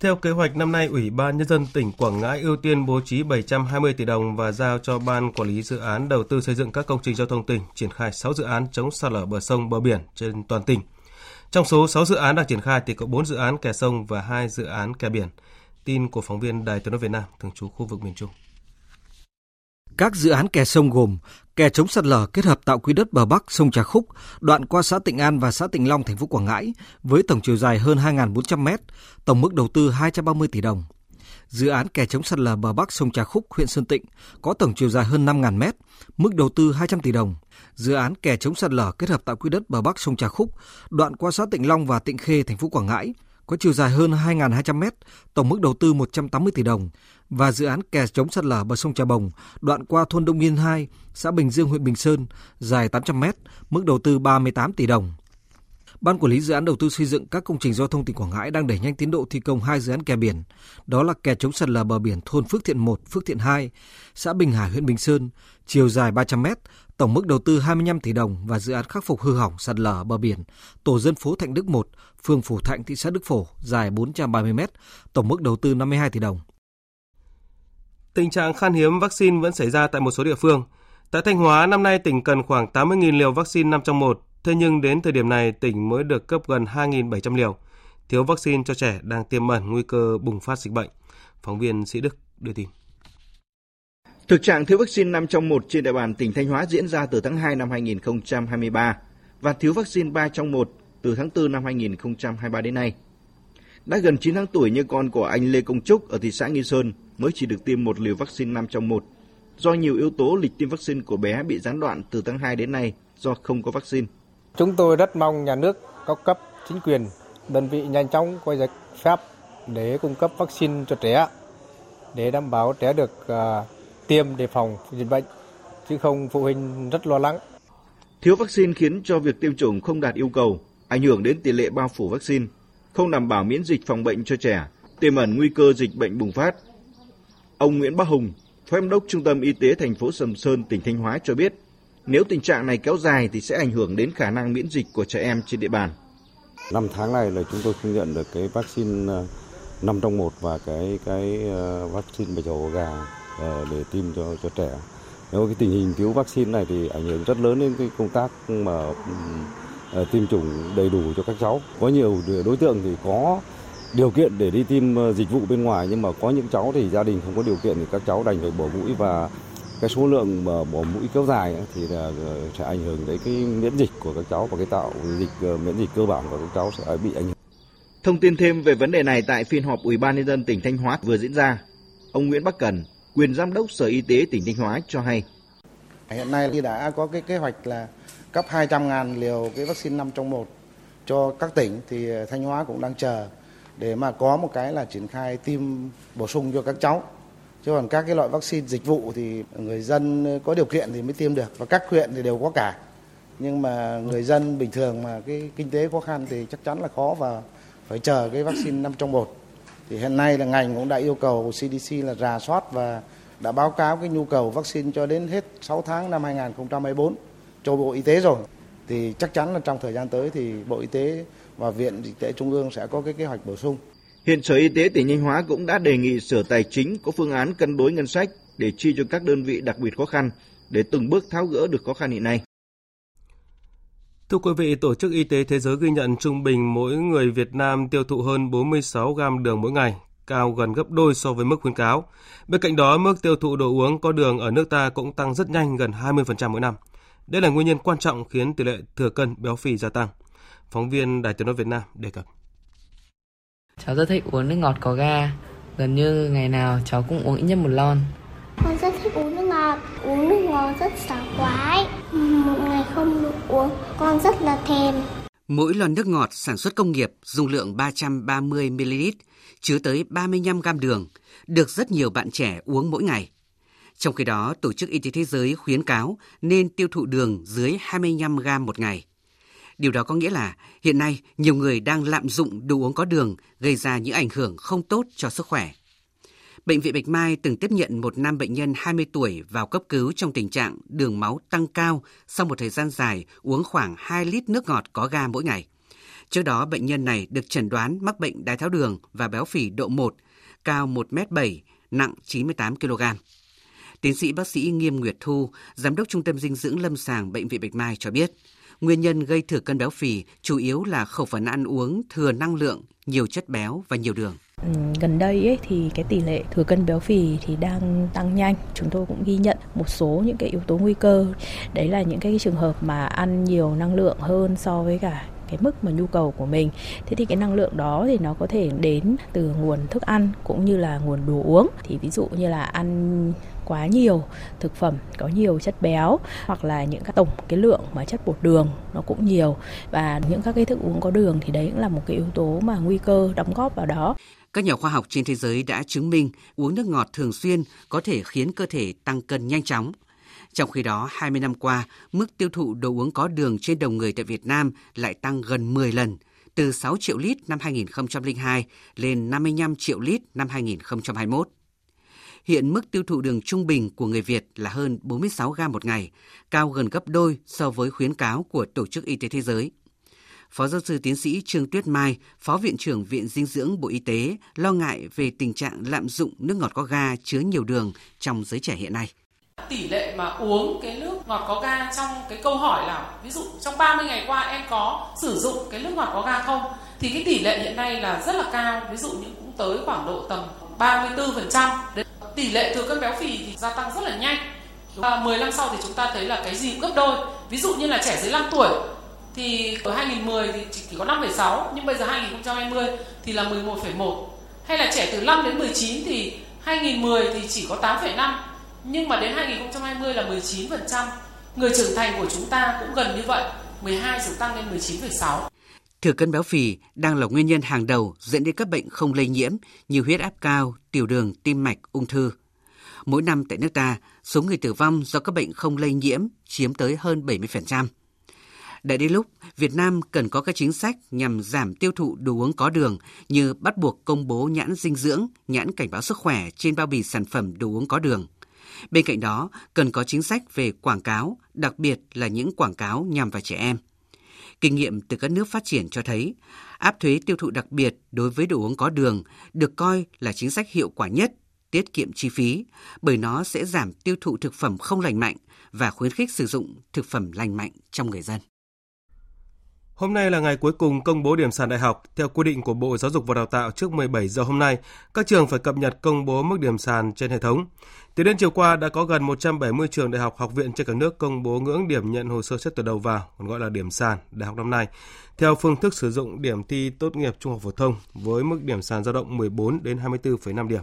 Theo kế hoạch năm nay, Ủy ban Nhân dân tỉnh Quảng Ngãi ưu tiên bố trí 720 tỷ đồng và giao cho Ban Quản lý Dự án đầu tư xây dựng các công trình giao thông tỉnh triển khai 6 dự án chống sạt lở bờ sông bờ biển trên toàn tỉnh. Trong số 6 dự án đang triển khai thì có 4 dự án kè sông và 2 dự án kè biển. Tin của phóng viên Đài Tiếng nói Việt Nam thường trú khu vực miền Trung. Các dự án kè sông gồm kè chống sạt lở kết hợp tạo quy đất bờ Bắc sông Trà Khúc, đoạn qua xã Tịnh An và xã Tịnh Long, thành phố Quảng Ngãi với tổng chiều dài hơn 2.400 m, tổng mức đầu tư 230 tỷ đồng. Dự án kè chống sạt lở bờ Bắc sông Trà Khúc, huyện Sơn Tịnh có tổng chiều dài hơn 5.000 m, mức đầu tư 200 tỷ đồng. Dự án kè chống sạt lở kết hợp tạo quy đất bờ Bắc sông Trà Khúc, đoạn qua xã Tịnh Long và Tịnh Khê, thành phố Quảng Ngãi có chiều dài hơn 2.200 mét, tổng mức đầu tư 180 tỷ đồng và dự án kè chống sạt lở bờ sông Trà Bồng, đoạn qua thôn Đông Yên 2, xã Bình Dương, huyện Bình Sơn, dài 800 mét, mức đầu tư 38 tỷ đồng. Ban quản lý dự án đầu tư xây dựng các công trình giao thông tỉnh Quảng Ngãi đang đẩy nhanh tiến độ thi công hai dự án kè biển. Đó là kè chống sạt lở bờ biển thôn Phước Thiện 1, Phước Thiện 2, xã Bình Hải, huyện Bình Sơn, chiều dài 300 m, tổng mức đầu tư 25 tỷ đồng và dự án khắc phục hư hỏng sạt lở bờ biển, tổ dân phố Thạnh Đức 1, phường Phủ Thạnh, thị xã Đức Phổ, dài 430 m, tổng mức đầu tư 52 tỷ đồng. Tình trạng khan hiếm vaccine vẫn xảy ra tại một số địa phương. Tại Thanh Hóa, năm nay tỉnh cần khoảng 80.000 liều vaccine 5 trong 1, thế nhưng đến thời điểm này tỉnh mới được cấp gần 2.700 liều. Thiếu vaccine cho trẻ đang tiềm ẩn nguy cơ bùng phát dịch bệnh. Phóng viên Sĩ Đức đưa tin. Thực trạng thiếu vaccine 5 trong 1 trên địa bàn tỉnh Thanh Hóa diễn ra từ tháng 2 năm 2023 và thiếu vaccine 3 trong 1 từ tháng 4 năm 2023 đến nay. Đã gần 9 tháng tuổi như con của anh Lê Công Trúc ở thị xã Nghi Sơn mới chỉ được tiêm một liều vaccine 5 trong 1. Do nhiều yếu tố lịch tiêm vaccine của bé bị gián đoạn từ tháng 2 đến nay do không có vaccine. Chúng tôi rất mong nhà nước, các cấp, chính quyền, đơn vị nhanh chóng có giải pháp để cung cấp vaccine cho trẻ để đảm bảo trẻ được uh, tiêm đề phòng dịch bệnh chứ không phụ huynh rất lo lắng. Thiếu vaccine khiến cho việc tiêm chủng không đạt yêu cầu, ảnh hưởng đến tỷ lệ bao phủ vaccine, không đảm bảo miễn dịch phòng bệnh cho trẻ, tiềm ẩn nguy cơ dịch bệnh bùng phát. Ông Nguyễn Bắc Hùng, Phó Giám đốc Trung tâm Y tế thành phố Sầm Sơn, tỉnh Thanh Hóa cho biết, nếu tình trạng này kéo dài thì sẽ ảnh hưởng đến khả năng miễn dịch của trẻ em trên địa bàn. Năm tháng này là chúng tôi không nhận được cái vaccine ờ, 5 trong 1 và cái cái ờ, vaccine bạch hầu gà ờ, để tiêm cho cho trẻ. Nếu cái tình hình thiếu vaccine này thì ảnh hưởng rất lớn đến cái công tác mà tiêm chủng đầy đủ cho các cháu. Có nhiều đối tượng thì có điều kiện để đi tiêm dịch vụ bên ngoài nhưng mà có những cháu thì gia đình không có điều kiện thì các cháu đành phải bỏ mũi và cái số lượng mà bỏ mũi kéo dài thì là sẽ ảnh hưởng đến cái miễn dịch của các cháu và cái tạo dịch miễn dịch cơ bản của các cháu sẽ bị ảnh hưởng. Thông tin thêm về vấn đề này tại phiên họp Ủy ban nhân dân tỉnh Thanh Hóa vừa diễn ra, ông Nguyễn Bắc Cần, quyền giám đốc Sở Y tế tỉnh Thanh Hóa cho hay. Hiện nay thì đã có cái kế hoạch là cấp 200.000 liều cái vaccine 5 trong 1 cho các tỉnh thì Thanh Hóa cũng đang chờ để mà có một cái là triển khai tiêm bổ sung cho các cháu. Chứ còn các cái loại vaccine dịch vụ thì người dân có điều kiện thì mới tiêm được và các huyện thì đều có cả. Nhưng mà người dân bình thường mà cái kinh tế khó khăn thì chắc chắn là khó và phải chờ cái vaccine 5 trong 1. Thì hiện nay là ngành cũng đã yêu cầu CDC là rà soát và đã báo cáo cái nhu cầu vaccine cho đến hết 6 tháng năm 2024 cho Bộ Y tế rồi. Thì chắc chắn là trong thời gian tới thì Bộ Y tế và Viện Dịch tễ Trung ương sẽ có cái kế hoạch bổ sung. Hiện Sở Y tế tỉnh Thanh Hóa cũng đã đề nghị Sở Tài chính có phương án cân đối ngân sách để chi cho các đơn vị đặc biệt khó khăn để từng bước tháo gỡ được khó khăn hiện nay. Thưa quý vị, Tổ chức Y tế Thế giới ghi nhận trung bình mỗi người Việt Nam tiêu thụ hơn 46 gram đường mỗi ngày, cao gần gấp đôi so với mức khuyến cáo. Bên cạnh đó, mức tiêu thụ đồ uống có đường ở nước ta cũng tăng rất nhanh gần 20% mỗi năm. Đây là nguyên nhân quan trọng khiến tỷ lệ thừa cân béo phì gia tăng. Phóng viên Đài Tiếng nói Việt Nam đề cập. Cháu rất thích uống nước ngọt có ga. Gần như ngày nào cháu cũng uống ít nhất một lon. Con rất thích uống nước ngọt. Uống nước ngọt rất sảng khoái. Một ngày không được uống, con rất là thèm. Mỗi lon nước ngọt sản xuất công nghiệp dung lượng 330ml, chứa tới 35 gam đường, được rất nhiều bạn trẻ uống mỗi ngày. Trong khi đó, Tổ chức Y tế Thế giới khuyến cáo nên tiêu thụ đường dưới 25 gam một ngày. Điều đó có nghĩa là hiện nay nhiều người đang lạm dụng đồ uống có đường gây ra những ảnh hưởng không tốt cho sức khỏe. Bệnh viện Bạch Mai từng tiếp nhận một nam bệnh nhân 20 tuổi vào cấp cứu trong tình trạng đường máu tăng cao sau một thời gian dài uống khoảng 2 lít nước ngọt có ga mỗi ngày. Trước đó, bệnh nhân này được chẩn đoán mắc bệnh đái tháo đường và béo phì độ 1, cao 1m7, nặng 98 kg. Tiến sĩ bác sĩ Nghiêm Nguyệt Thu, Giám đốc Trung tâm Dinh dưỡng Lâm sàng Bệnh viện Bạch Mai cho biết, nguyên nhân gây thừa cân béo phì chủ yếu là khẩu phần ăn uống thừa năng lượng, nhiều chất béo và nhiều đường. Ừ, gần đây ấy, thì cái tỷ lệ thừa cân béo phì thì đang tăng nhanh. Chúng tôi cũng ghi nhận một số những cái yếu tố nguy cơ. Đấy là những cái trường hợp mà ăn nhiều năng lượng hơn so với cả cái mức mà nhu cầu của mình thế thì cái năng lượng đó thì nó có thể đến từ nguồn thức ăn cũng như là nguồn đồ uống thì ví dụ như là ăn quá nhiều thực phẩm có nhiều chất béo hoặc là những cái tổng cái lượng mà chất bột đường nó cũng nhiều và những các cái thức uống có đường thì đấy cũng là một cái yếu tố mà nguy cơ đóng góp vào đó. Các nhà khoa học trên thế giới đã chứng minh uống nước ngọt thường xuyên có thể khiến cơ thể tăng cân nhanh chóng. Trong khi đó, 20 năm qua, mức tiêu thụ đồ uống có đường trên đầu người tại Việt Nam lại tăng gần 10 lần, từ 6 triệu lít năm 2002 lên 55 triệu lít năm 2021. Hiện mức tiêu thụ đường trung bình của người Việt là hơn 46 gram một ngày, cao gần gấp đôi so với khuyến cáo của Tổ chức Y tế Thế giới. Phó giáo sư tiến sĩ Trương Tuyết Mai, Phó Viện trưởng Viện Dinh dưỡng Bộ Y tế, lo ngại về tình trạng lạm dụng nước ngọt có ga chứa nhiều đường trong giới trẻ hiện nay. Tỷ lệ mà uống cái nước ngọt có ga trong cái câu hỏi là ví dụ trong 30 ngày qua em có sử dụng cái nước ngọt có ga không? Thì cái tỷ lệ hiện nay là rất là cao ví dụ như cũng tới khoảng độ tầm 34% tỷ lệ thừa cân béo phì thì gia tăng rất là nhanh và 10 năm sau thì chúng ta thấy là cái gì cũng gấp đôi ví dụ như là trẻ dưới 5 tuổi thì ở 2010 thì chỉ có 5,6 nhưng bây giờ 2020 thì là 11,1 hay là trẻ từ 5 đến 19 thì 2010 thì chỉ có 8,5 nhưng mà đến 2020 là 19%. Người trưởng thành của chúng ta cũng gần như vậy, 12 sự tăng lên 19,6. Thừa cân béo phì đang là nguyên nhân hàng đầu dẫn đến các bệnh không lây nhiễm như huyết áp cao, tiểu đường, tim mạch, ung thư. Mỗi năm tại nước ta, số người tử vong do các bệnh không lây nhiễm chiếm tới hơn 70%. Đã đến lúc Việt Nam cần có các chính sách nhằm giảm tiêu thụ đồ uống có đường như bắt buộc công bố nhãn dinh dưỡng, nhãn cảnh báo sức khỏe trên bao bì sản phẩm đồ uống có đường. Bên cạnh đó, cần có chính sách về quảng cáo, đặc biệt là những quảng cáo nhằm vào trẻ em. Kinh nghiệm từ các nước phát triển cho thấy, áp thuế tiêu thụ đặc biệt đối với đồ uống có đường được coi là chính sách hiệu quả nhất, tiết kiệm chi phí, bởi nó sẽ giảm tiêu thụ thực phẩm không lành mạnh và khuyến khích sử dụng thực phẩm lành mạnh trong người dân. Hôm nay là ngày cuối cùng công bố điểm sàn đại học. Theo quy định của Bộ Giáo dục và Đào tạo trước 17 giờ hôm nay, các trường phải cập nhật công bố mức điểm sàn trên hệ thống. Tính đến chiều qua đã có gần 170 trường đại học học viện trên cả nước công bố ngưỡng điểm nhận hồ sơ xét tuyển đầu vào, còn gọi là điểm sàn đại học năm nay, theo phương thức sử dụng điểm thi tốt nghiệp trung học phổ thông với mức điểm sàn dao động 14 đến 24,5 điểm.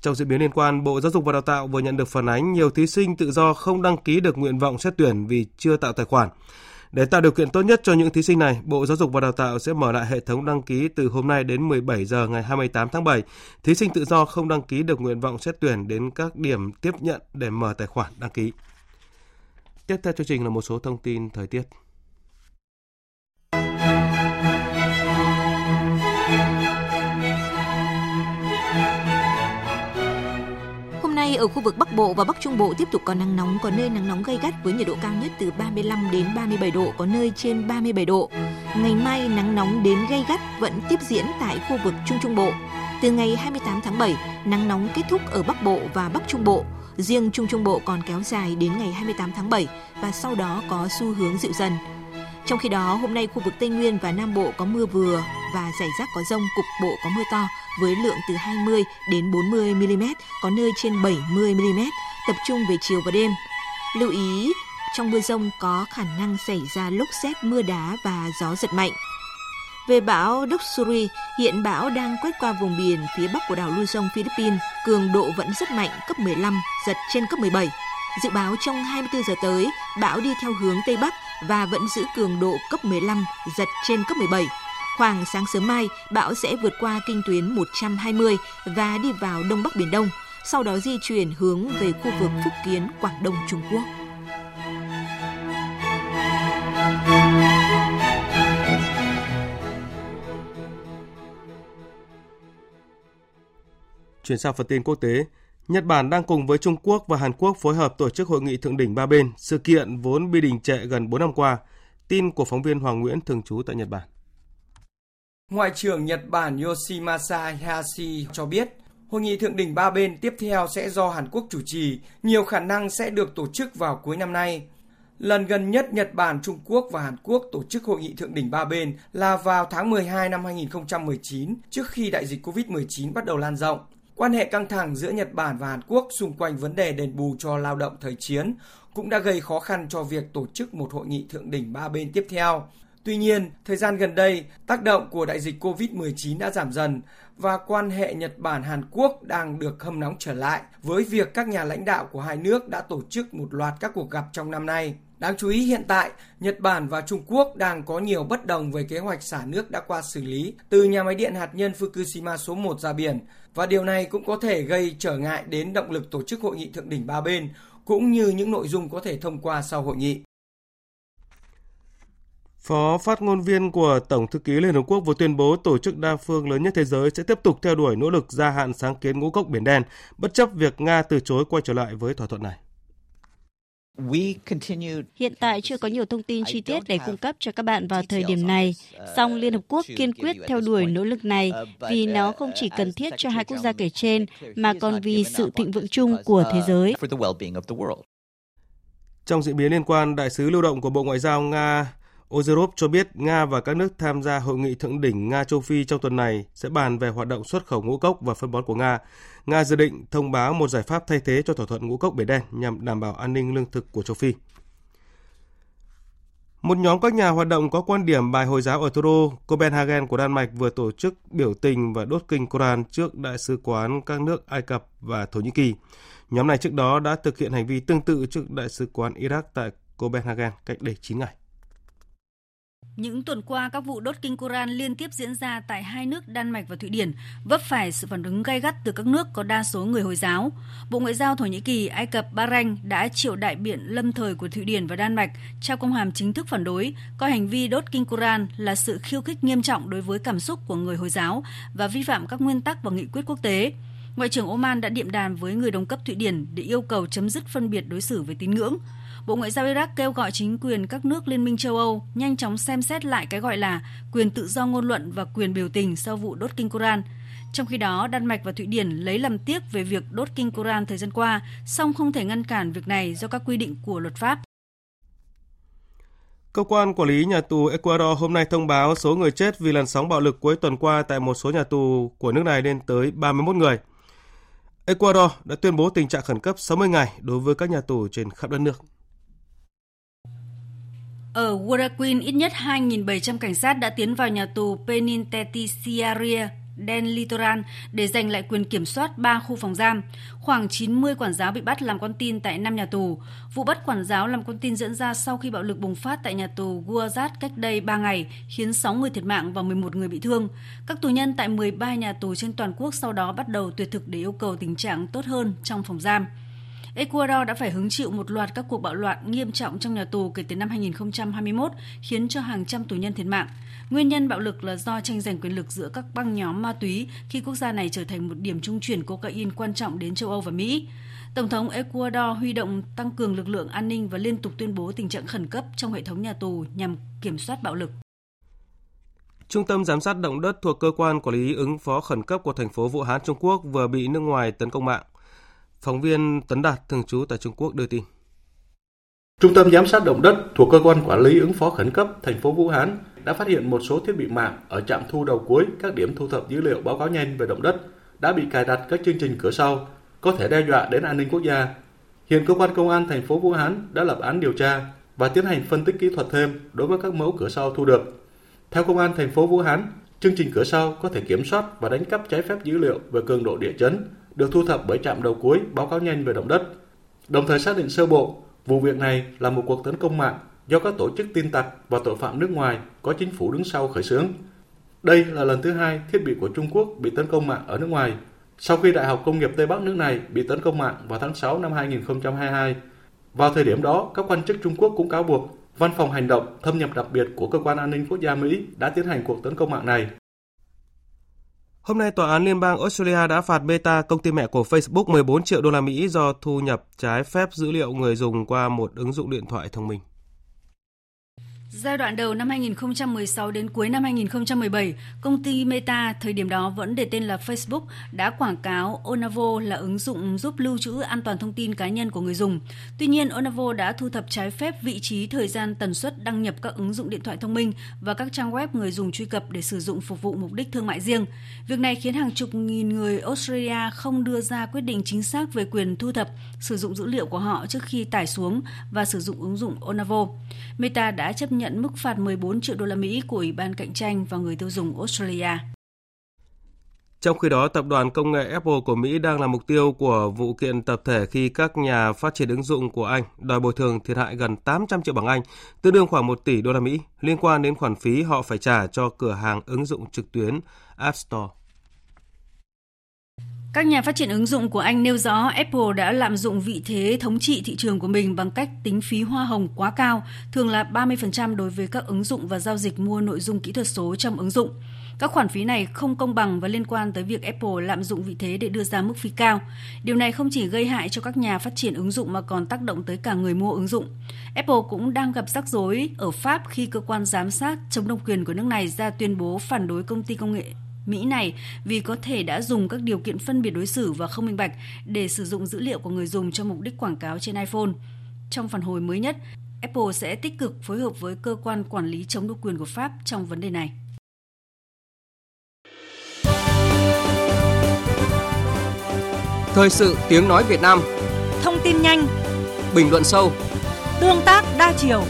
Trong diễn biến liên quan, Bộ Giáo dục và Đào tạo vừa nhận được phản ánh nhiều thí sinh tự do không đăng ký được nguyện vọng xét tuyển vì chưa tạo tài khoản. Để tạo điều kiện tốt nhất cho những thí sinh này, Bộ Giáo dục và Đào tạo sẽ mở lại hệ thống đăng ký từ hôm nay đến 17 giờ ngày 28 tháng 7. Thí sinh tự do không đăng ký được nguyện vọng xét tuyển đến các điểm tiếp nhận để mở tài khoản đăng ký. Tiếp theo chương trình là một số thông tin thời tiết. Ở khu vực Bắc Bộ và Bắc Trung Bộ tiếp tục có nắng nóng, có nơi nắng nóng gay gắt với nhiệt độ cao nhất từ 35 đến 37 độ, có nơi trên 37 độ. Ngày mai nắng nóng đến gay gắt vẫn tiếp diễn tại khu vực Trung Trung Bộ. Từ ngày 28 tháng 7, nắng nóng kết thúc ở Bắc Bộ và Bắc Trung Bộ. Riêng Trung Trung Bộ còn kéo dài đến ngày 28 tháng 7 và sau đó có xu hướng dịu dần. Trong khi đó, hôm nay khu vực Tây Nguyên và Nam Bộ có mưa vừa và rải rác có rông, cục bộ có mưa to, với lượng từ 20 đến 40 mm, có nơi trên 70 mm, tập trung về chiều và đêm. Lưu ý trong mưa rông có khả năng xảy ra lốc xét, mưa đá và gió giật mạnh. Về bão Doksuri, hiện bão đang quét qua vùng biển phía bắc của đảo Luzon, Philippines, cường độ vẫn rất mạnh, cấp 15, giật trên cấp 17. Dự báo trong 24 giờ tới, bão đi theo hướng Tây Bắc và vẫn giữ cường độ cấp 15, giật trên cấp 17. Khoảng sáng sớm mai, bão sẽ vượt qua kinh tuyến 120 và đi vào Đông Bắc Biển Đông, sau đó di chuyển hướng về khu vực Phúc Kiến, Quảng Đông, Trung Quốc. Chuyển sang phần tin quốc tế, Nhật Bản đang cùng với Trung Quốc và Hàn Quốc phối hợp tổ chức hội nghị thượng đỉnh ba bên, sự kiện vốn bị đình trệ gần 4 năm qua. Tin của phóng viên Hoàng Nguyễn thường trú tại Nhật Bản. Ngoại trưởng Nhật Bản Yoshimasa Hayashi cho biết, hội nghị thượng đỉnh ba bên tiếp theo sẽ do Hàn Quốc chủ trì, nhiều khả năng sẽ được tổ chức vào cuối năm nay. Lần gần nhất Nhật Bản, Trung Quốc và Hàn Quốc tổ chức hội nghị thượng đỉnh ba bên là vào tháng 12 năm 2019, trước khi đại dịch COVID-19 bắt đầu lan rộng. Quan hệ căng thẳng giữa Nhật Bản và Hàn Quốc xung quanh vấn đề đền bù cho lao động thời chiến cũng đã gây khó khăn cho việc tổ chức một hội nghị thượng đỉnh ba bên tiếp theo. Tuy nhiên, thời gian gần đây, tác động của đại dịch COVID-19 đã giảm dần và quan hệ Nhật Bản-Hàn Quốc đang được hâm nóng trở lại với việc các nhà lãnh đạo của hai nước đã tổ chức một loạt các cuộc gặp trong năm nay. Đáng chú ý hiện tại, Nhật Bản và Trung Quốc đang có nhiều bất đồng về kế hoạch xả nước đã qua xử lý từ nhà máy điện hạt nhân Fukushima số 1 ra biển và điều này cũng có thể gây trở ngại đến động lực tổ chức hội nghị thượng đỉnh ba bên cũng như những nội dung có thể thông qua sau hội nghị. Phó phát ngôn viên của Tổng thư ký Liên Hợp Quốc vừa tuyên bố tổ chức đa phương lớn nhất thế giới sẽ tiếp tục theo đuổi nỗ lực gia hạn sáng kiến ngũ cốc Biển Đen, bất chấp việc Nga từ chối quay trở lại với thỏa thuận này. Hiện tại chưa có nhiều thông tin chi tiết để cung cấp cho các bạn vào thời điểm này, song Liên Hợp Quốc kiên quyết theo đuổi nỗ lực này vì nó không chỉ cần thiết cho hai quốc gia kể trên mà còn vì sự thịnh vượng chung của thế giới. Trong diễn biến liên quan, Đại sứ lưu động của Bộ Ngoại giao Nga Ozerov cho biết Nga và các nước tham gia hội nghị thượng đỉnh Nga châu Phi trong tuần này sẽ bàn về hoạt động xuất khẩu ngũ cốc và phân bón của Nga. Nga dự định thông báo một giải pháp thay thế cho thỏa thuận ngũ cốc Biển Đen nhằm đảm bảo an ninh lương thực của châu Phi. Một nhóm các nhà hoạt động có quan điểm bài Hồi giáo ở thủ đô Copenhagen của Đan Mạch vừa tổ chức biểu tình và đốt kinh Koran trước đại sứ quán các nước Ai Cập và Thổ Nhĩ Kỳ. Nhóm này trước đó đã thực hiện hành vi tương tự trước đại sứ quán Iraq tại Copenhagen cách đây 9 ngày. Những tuần qua, các vụ đốt kinh Koran liên tiếp diễn ra tại hai nước Đan Mạch và Thụy Điển, vấp phải sự phản ứng gay gắt từ các nước có đa số người Hồi giáo. Bộ Ngoại giao Thổ Nhĩ Kỳ, Ai Cập, Bahrain đã triệu đại biện lâm thời của Thụy Điển và Đan Mạch trao công hàm chính thức phản đối, coi hành vi đốt kinh Koran là sự khiêu khích nghiêm trọng đối với cảm xúc của người Hồi giáo và vi phạm các nguyên tắc và nghị quyết quốc tế. Ngoại trưởng Oman đã điện đàm với người đồng cấp Thụy Điển để yêu cầu chấm dứt phân biệt đối xử với tín ngưỡng. Bộ Ngoại giao Iraq kêu gọi chính quyền các nước Liên minh châu Âu nhanh chóng xem xét lại cái gọi là quyền tự do ngôn luận và quyền biểu tình sau vụ đốt kinh Koran. Trong khi đó, Đan Mạch và Thụy Điển lấy làm tiếc về việc đốt kinh Koran thời gian qua, song không thể ngăn cản việc này do các quy định của luật pháp. Cơ quan quản lý nhà tù Ecuador hôm nay thông báo số người chết vì làn sóng bạo lực cuối tuần qua tại một số nhà tù của nước này lên tới 31 người. Ecuador đã tuyên bố tình trạng khẩn cấp 60 ngày đối với các nhà tù trên khắp đất nước. Ở Guayaquil, ít nhất 2.700 cảnh sát đã tiến vào nhà tù Penitenciaria Den Litoral để giành lại quyền kiểm soát 3 khu phòng giam. Khoảng 90 quản giáo bị bắt làm con tin tại 5 nhà tù. Vụ bắt quản giáo làm con tin diễn ra sau khi bạo lực bùng phát tại nhà tù Guazat cách đây 3 ngày, khiến 6 người thiệt mạng và 11 người bị thương. Các tù nhân tại 13 nhà tù trên toàn quốc sau đó bắt đầu tuyệt thực để yêu cầu tình trạng tốt hơn trong phòng giam. Ecuador đã phải hứng chịu một loạt các cuộc bạo loạn nghiêm trọng trong nhà tù kể từ năm 2021, khiến cho hàng trăm tù nhân thiệt mạng. Nguyên nhân bạo lực là do tranh giành quyền lực giữa các băng nhóm ma túy khi quốc gia này trở thành một điểm trung chuyển cocaine quan trọng đến châu Âu và Mỹ. Tổng thống Ecuador huy động tăng cường lực lượng an ninh và liên tục tuyên bố tình trạng khẩn cấp trong hệ thống nhà tù nhằm kiểm soát bạo lực. Trung tâm giám sát động đất thuộc cơ quan quản lý ứng phó khẩn cấp của thành phố Vũ Hán Trung Quốc vừa bị nước ngoài tấn công mạng. Phóng viên Tấn Đạt thường trú tại Trung Quốc đưa tin. Trung tâm giám sát động đất thuộc cơ quan quản lý ứng phó khẩn cấp thành phố Vũ Hán đã phát hiện một số thiết bị mạng ở trạm thu đầu cuối các điểm thu thập dữ liệu báo cáo nhanh về động đất đã bị cài đặt các chương trình cửa sau, có thể đe dọa đến an ninh quốc gia. Hiện cơ quan công an thành phố Vũ Hán đã lập án điều tra và tiến hành phân tích kỹ thuật thêm đối với các mẫu cửa sau thu được. Theo công an thành phố Vũ Hán, chương trình cửa sau có thể kiểm soát và đánh cắp trái phép dữ liệu về cường độ địa chấn được thu thập bởi trạm đầu cuối báo cáo nhanh về động đất. Đồng thời xác định sơ bộ, vụ việc này là một cuộc tấn công mạng do các tổ chức tin tặc và tội phạm nước ngoài có chính phủ đứng sau khởi xướng. Đây là lần thứ hai thiết bị của Trung Quốc bị tấn công mạng ở nước ngoài, sau khi Đại học Công nghiệp Tây Bắc nước này bị tấn công mạng vào tháng 6 năm 2022. Vào thời điểm đó, các quan chức Trung Quốc cũng cáo buộc Văn phòng hành động thâm nhập đặc biệt của Cơ quan An ninh Quốc gia Mỹ đã tiến hành cuộc tấn công mạng này. Hôm nay, Tòa án Liên bang Australia đã phạt Meta, công ty mẹ của Facebook 14 triệu đô la Mỹ do thu nhập trái phép dữ liệu người dùng qua một ứng dụng điện thoại thông minh. Giai đoạn đầu năm 2016 đến cuối năm 2017, công ty Meta thời điểm đó vẫn để tên là Facebook đã quảng cáo Onavo là ứng dụng giúp lưu trữ an toàn thông tin cá nhân của người dùng. Tuy nhiên, Onavo đã thu thập trái phép vị trí, thời gian, tần suất đăng nhập các ứng dụng điện thoại thông minh và các trang web người dùng truy cập để sử dụng phục vụ mục đích thương mại riêng. Việc này khiến hàng chục nghìn người Australia không đưa ra quyết định chính xác về quyền thu thập, sử dụng dữ liệu của họ trước khi tải xuống và sử dụng ứng dụng Onavo. Meta đã chấp nhận mức phạt 14 triệu đô la Mỹ của Ủy ban cạnh tranh và người tiêu dùng Australia. Trong khi đó, tập đoàn công nghệ Apple của Mỹ đang là mục tiêu của vụ kiện tập thể khi các nhà phát triển ứng dụng của Anh đòi bồi thường thiệt hại gần 800 triệu bảng Anh, tương đương khoảng 1 tỷ đô la Mỹ, liên quan đến khoản phí họ phải trả cho cửa hàng ứng dụng trực tuyến App Store. Các nhà phát triển ứng dụng của Anh nêu rõ Apple đã lạm dụng vị thế thống trị thị trường của mình bằng cách tính phí hoa hồng quá cao, thường là 30% đối với các ứng dụng và giao dịch mua nội dung kỹ thuật số trong ứng dụng. Các khoản phí này không công bằng và liên quan tới việc Apple lạm dụng vị thế để đưa ra mức phí cao. Điều này không chỉ gây hại cho các nhà phát triển ứng dụng mà còn tác động tới cả người mua ứng dụng. Apple cũng đang gặp rắc rối ở Pháp khi cơ quan giám sát chống độc quyền của nước này ra tuyên bố phản đối công ty công nghệ Mỹ này vì có thể đã dùng các điều kiện phân biệt đối xử và không minh bạch để sử dụng dữ liệu của người dùng cho mục đích quảng cáo trên iPhone. Trong phản hồi mới nhất, Apple sẽ tích cực phối hợp với cơ quan quản lý chống độc quyền của Pháp trong vấn đề này. Thời sự tiếng nói Việt Nam Thông tin nhanh Bình luận sâu Tương tác đa chiều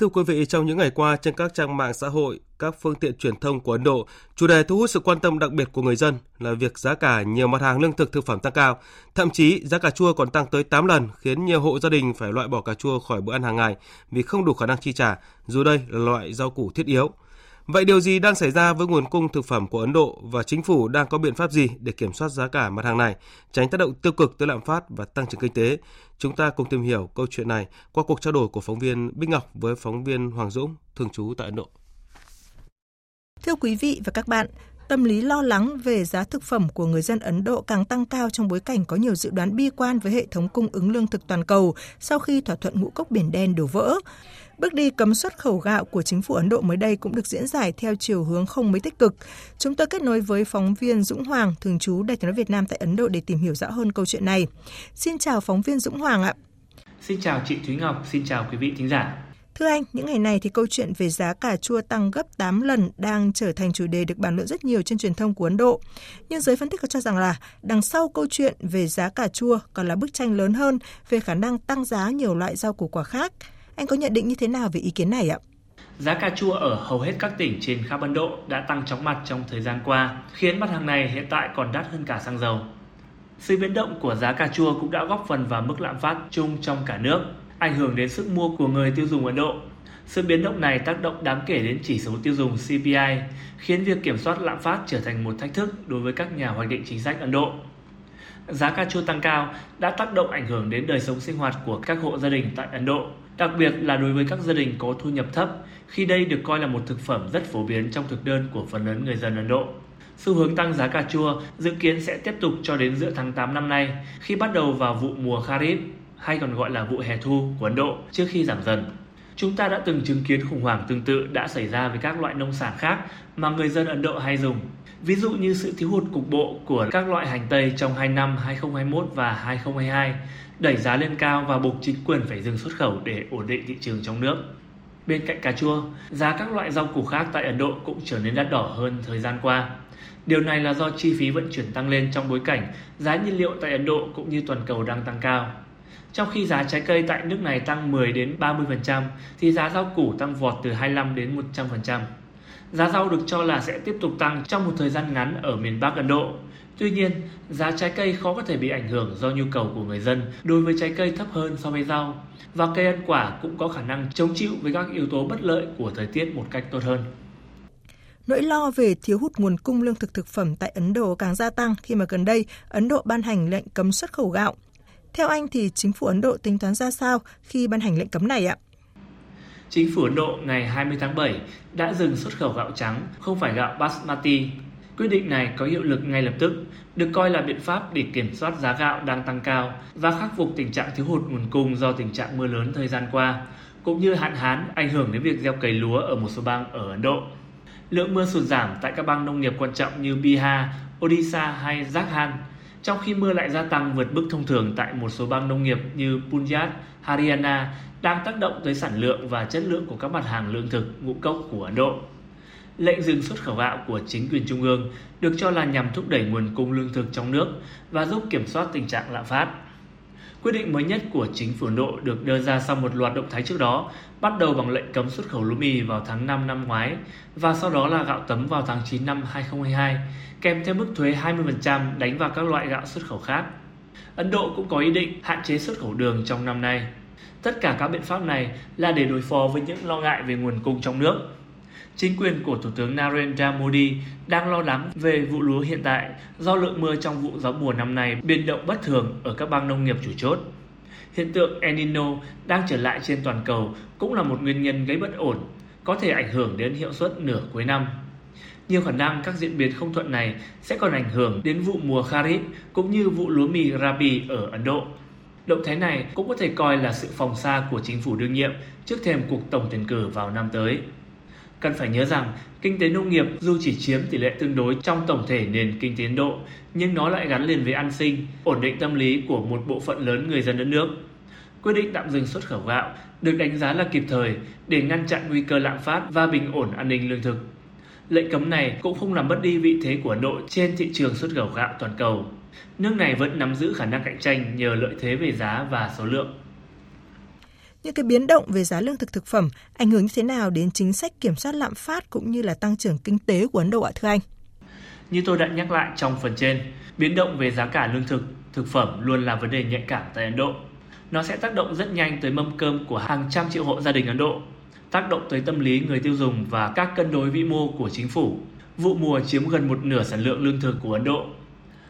Thưa quý vị, trong những ngày qua trên các trang mạng xã hội, các phương tiện truyền thông của Ấn Độ, chủ đề thu hút sự quan tâm đặc biệt của người dân là việc giá cả nhiều mặt hàng lương thực thực phẩm tăng cao. Thậm chí giá cà chua còn tăng tới 8 lần, khiến nhiều hộ gia đình phải loại bỏ cà chua khỏi bữa ăn hàng ngày vì không đủ khả năng chi trả, dù đây là loại rau củ thiết yếu. Vậy điều gì đang xảy ra với nguồn cung thực phẩm của Ấn Độ và chính phủ đang có biện pháp gì để kiểm soát giá cả mặt hàng này, tránh tác động tiêu cực tới lạm phát và tăng trưởng kinh tế? Chúng ta cùng tìm hiểu câu chuyện này qua cuộc trao đổi của phóng viên Bích Ngọc với phóng viên Hoàng Dũng, thường trú tại Ấn Độ. Thưa quý vị và các bạn, tâm lý lo lắng về giá thực phẩm của người dân Ấn Độ càng tăng cao trong bối cảnh có nhiều dự đoán bi quan với hệ thống cung ứng lương thực toàn cầu sau khi thỏa thuận ngũ cốc biển đen đổ vỡ. Bước đi cấm xuất khẩu gạo của chính phủ Ấn Độ mới đây cũng được diễn giải theo chiều hướng không mấy tích cực. Chúng tôi kết nối với phóng viên Dũng Hoàng, thường trú Đài tiếng nói Việt Nam tại Ấn Độ để tìm hiểu rõ hơn câu chuyện này. Xin chào phóng viên Dũng Hoàng ạ. Xin chào chị Thúy Ngọc, xin chào quý vị thính giả. Thưa anh, những ngày này thì câu chuyện về giá cà chua tăng gấp 8 lần đang trở thành chủ đề được bàn luận rất nhiều trên truyền thông của Ấn Độ. Nhưng giới phân tích có cho rằng là đằng sau câu chuyện về giá cà chua còn là bức tranh lớn hơn về khả năng tăng giá nhiều loại rau củ quả khác. Anh có nhận định như thế nào về ý kiến này ạ? Giá cà chua ở hầu hết các tỉnh trên khắp Ấn Độ đã tăng chóng mặt trong thời gian qua, khiến mặt hàng này hiện tại còn đắt hơn cả xăng dầu. Sự biến động của giá cà chua cũng đã góp phần vào mức lạm phát chung trong cả nước, ảnh hưởng đến sức mua của người tiêu dùng Ấn Độ. Sự biến động này tác động đáng kể đến chỉ số tiêu dùng CPI, khiến việc kiểm soát lạm phát trở thành một thách thức đối với các nhà hoạch định chính sách Ấn Độ. Giá cà chua tăng cao đã tác động ảnh hưởng đến đời sống sinh hoạt của các hộ gia đình tại Ấn Độ, đặc biệt là đối với các gia đình có thu nhập thấp, khi đây được coi là một thực phẩm rất phổ biến trong thực đơn của phần lớn người dân Ấn Độ. Xu hướng tăng giá cà chua dự kiến sẽ tiếp tục cho đến giữa tháng 8 năm nay, khi bắt đầu vào vụ mùa Kharif, hay còn gọi là vụ hè thu của Ấn Độ, trước khi giảm dần. Chúng ta đã từng chứng kiến khủng hoảng tương tự đã xảy ra với các loại nông sản khác mà người dân Ấn Độ hay dùng. Ví dụ như sự thiếu hụt cục bộ của các loại hành tây trong hai năm 2021 và 2022 đẩy giá lên cao và buộc chính quyền phải dừng xuất khẩu để ổn định thị trường trong nước. Bên cạnh cà chua, giá các loại rau củ khác tại Ấn Độ cũng trở nên đắt đỏ hơn thời gian qua. Điều này là do chi phí vận chuyển tăng lên trong bối cảnh giá nhiên liệu tại Ấn Độ cũng như toàn cầu đang tăng cao. Trong khi giá trái cây tại nước này tăng 10 đến 30% thì giá rau củ tăng vọt từ 25 đến 100%. Giá rau được cho là sẽ tiếp tục tăng trong một thời gian ngắn ở miền Bắc Ấn Độ. Tuy nhiên, giá trái cây khó có thể bị ảnh hưởng do nhu cầu của người dân đối với trái cây thấp hơn so với rau và cây ăn quả cũng có khả năng chống chịu với các yếu tố bất lợi của thời tiết một cách tốt hơn. Nỗi lo về thiếu hụt nguồn cung lương thực thực phẩm tại Ấn Độ càng gia tăng khi mà gần đây Ấn Độ ban hành lệnh cấm xuất khẩu gạo. Theo anh thì chính phủ Ấn Độ tính toán ra sao khi ban hành lệnh cấm này ạ? Chính phủ Ấn Độ ngày 20 tháng 7 đã dừng xuất khẩu gạo trắng, không phải gạo basmati. Quyết định này có hiệu lực ngay lập tức, được coi là biện pháp để kiểm soát giá gạo đang tăng cao và khắc phục tình trạng thiếu hụt nguồn cung do tình trạng mưa lớn thời gian qua, cũng như hạn hán ảnh hưởng đến việc gieo cấy lúa ở một số bang ở Ấn Độ. Lượng mưa sụt giảm tại các bang nông nghiệp quan trọng như Bihar, Odisha hay Jharkhand, trong khi mưa lại gia tăng vượt mức thông thường tại một số bang nông nghiệp như Punjab, Haryana đang tác động tới sản lượng và chất lượng của các mặt hàng lương thực, ngũ cốc của Ấn Độ. Lệnh dừng xuất khẩu gạo của chính quyền trung ương được cho là nhằm thúc đẩy nguồn cung lương thực trong nước và giúp kiểm soát tình trạng lạm phát. Quyết định mới nhất của chính phủ Ấn Độ được đưa ra sau một loạt động thái trước đó, bắt đầu bằng lệnh cấm xuất khẩu lúa mì vào tháng 5 năm ngoái và sau đó là gạo tấm vào tháng 9 năm 2022, kèm theo mức thuế 20% đánh vào các loại gạo xuất khẩu khác. Ấn Độ cũng có ý định hạn chế xuất khẩu đường trong năm nay. Tất cả các biện pháp này là để đối phó với những lo ngại về nguồn cung trong nước. Chính quyền của Thủ tướng Narendra Modi đang lo lắng về vụ lúa hiện tại do lượng mưa trong vụ gió mùa năm nay biến động bất thường ở các bang nông nghiệp chủ chốt. Hiện tượng El Nino đang trở lại trên toàn cầu cũng là một nguyên nhân gây bất ổn, có thể ảnh hưởng đến hiệu suất nửa cuối năm. Nhiều khả năng các diễn biến không thuận này sẽ còn ảnh hưởng đến vụ mùa Kharif cũng như vụ lúa mì Rabi ở Ấn Độ. Động thái này cũng có thể coi là sự phòng xa của chính phủ đương nhiệm trước thềm cuộc tổng tuyển cử vào năm tới. Cần phải nhớ rằng, kinh tế nông nghiệp dù chỉ chiếm tỷ lệ tương đối trong tổng thể nền kinh tế Ấn Độ, nhưng nó lại gắn liền với an sinh, ổn định tâm lý của một bộ phận lớn người dân đất nước. Quyết định tạm dừng xuất khẩu gạo được đánh giá là kịp thời để ngăn chặn nguy cơ lạm phát và bình ổn an ninh lương thực. Lệnh cấm này cũng không làm mất đi vị thế của Ấn Độ trên thị trường xuất khẩu gạo toàn cầu. Nước này vẫn nắm giữ khả năng cạnh tranh nhờ lợi thế về giá và số lượng. Những cái biến động về giá lương thực thực phẩm ảnh hưởng như thế nào đến chính sách kiểm soát lạm phát cũng như là tăng trưởng kinh tế của Ấn Độ ạ thưa anh? Như tôi đã nhắc lại trong phần trên, biến động về giá cả lương thực, thực phẩm luôn là vấn đề nhạy cảm tại Ấn Độ. Nó sẽ tác động rất nhanh tới mâm cơm của hàng trăm triệu hộ gia đình Ấn Độ, tác động tới tâm lý người tiêu dùng và các cân đối vĩ mô của chính phủ. Vụ mùa chiếm gần một nửa sản lượng lương thực của Ấn Độ.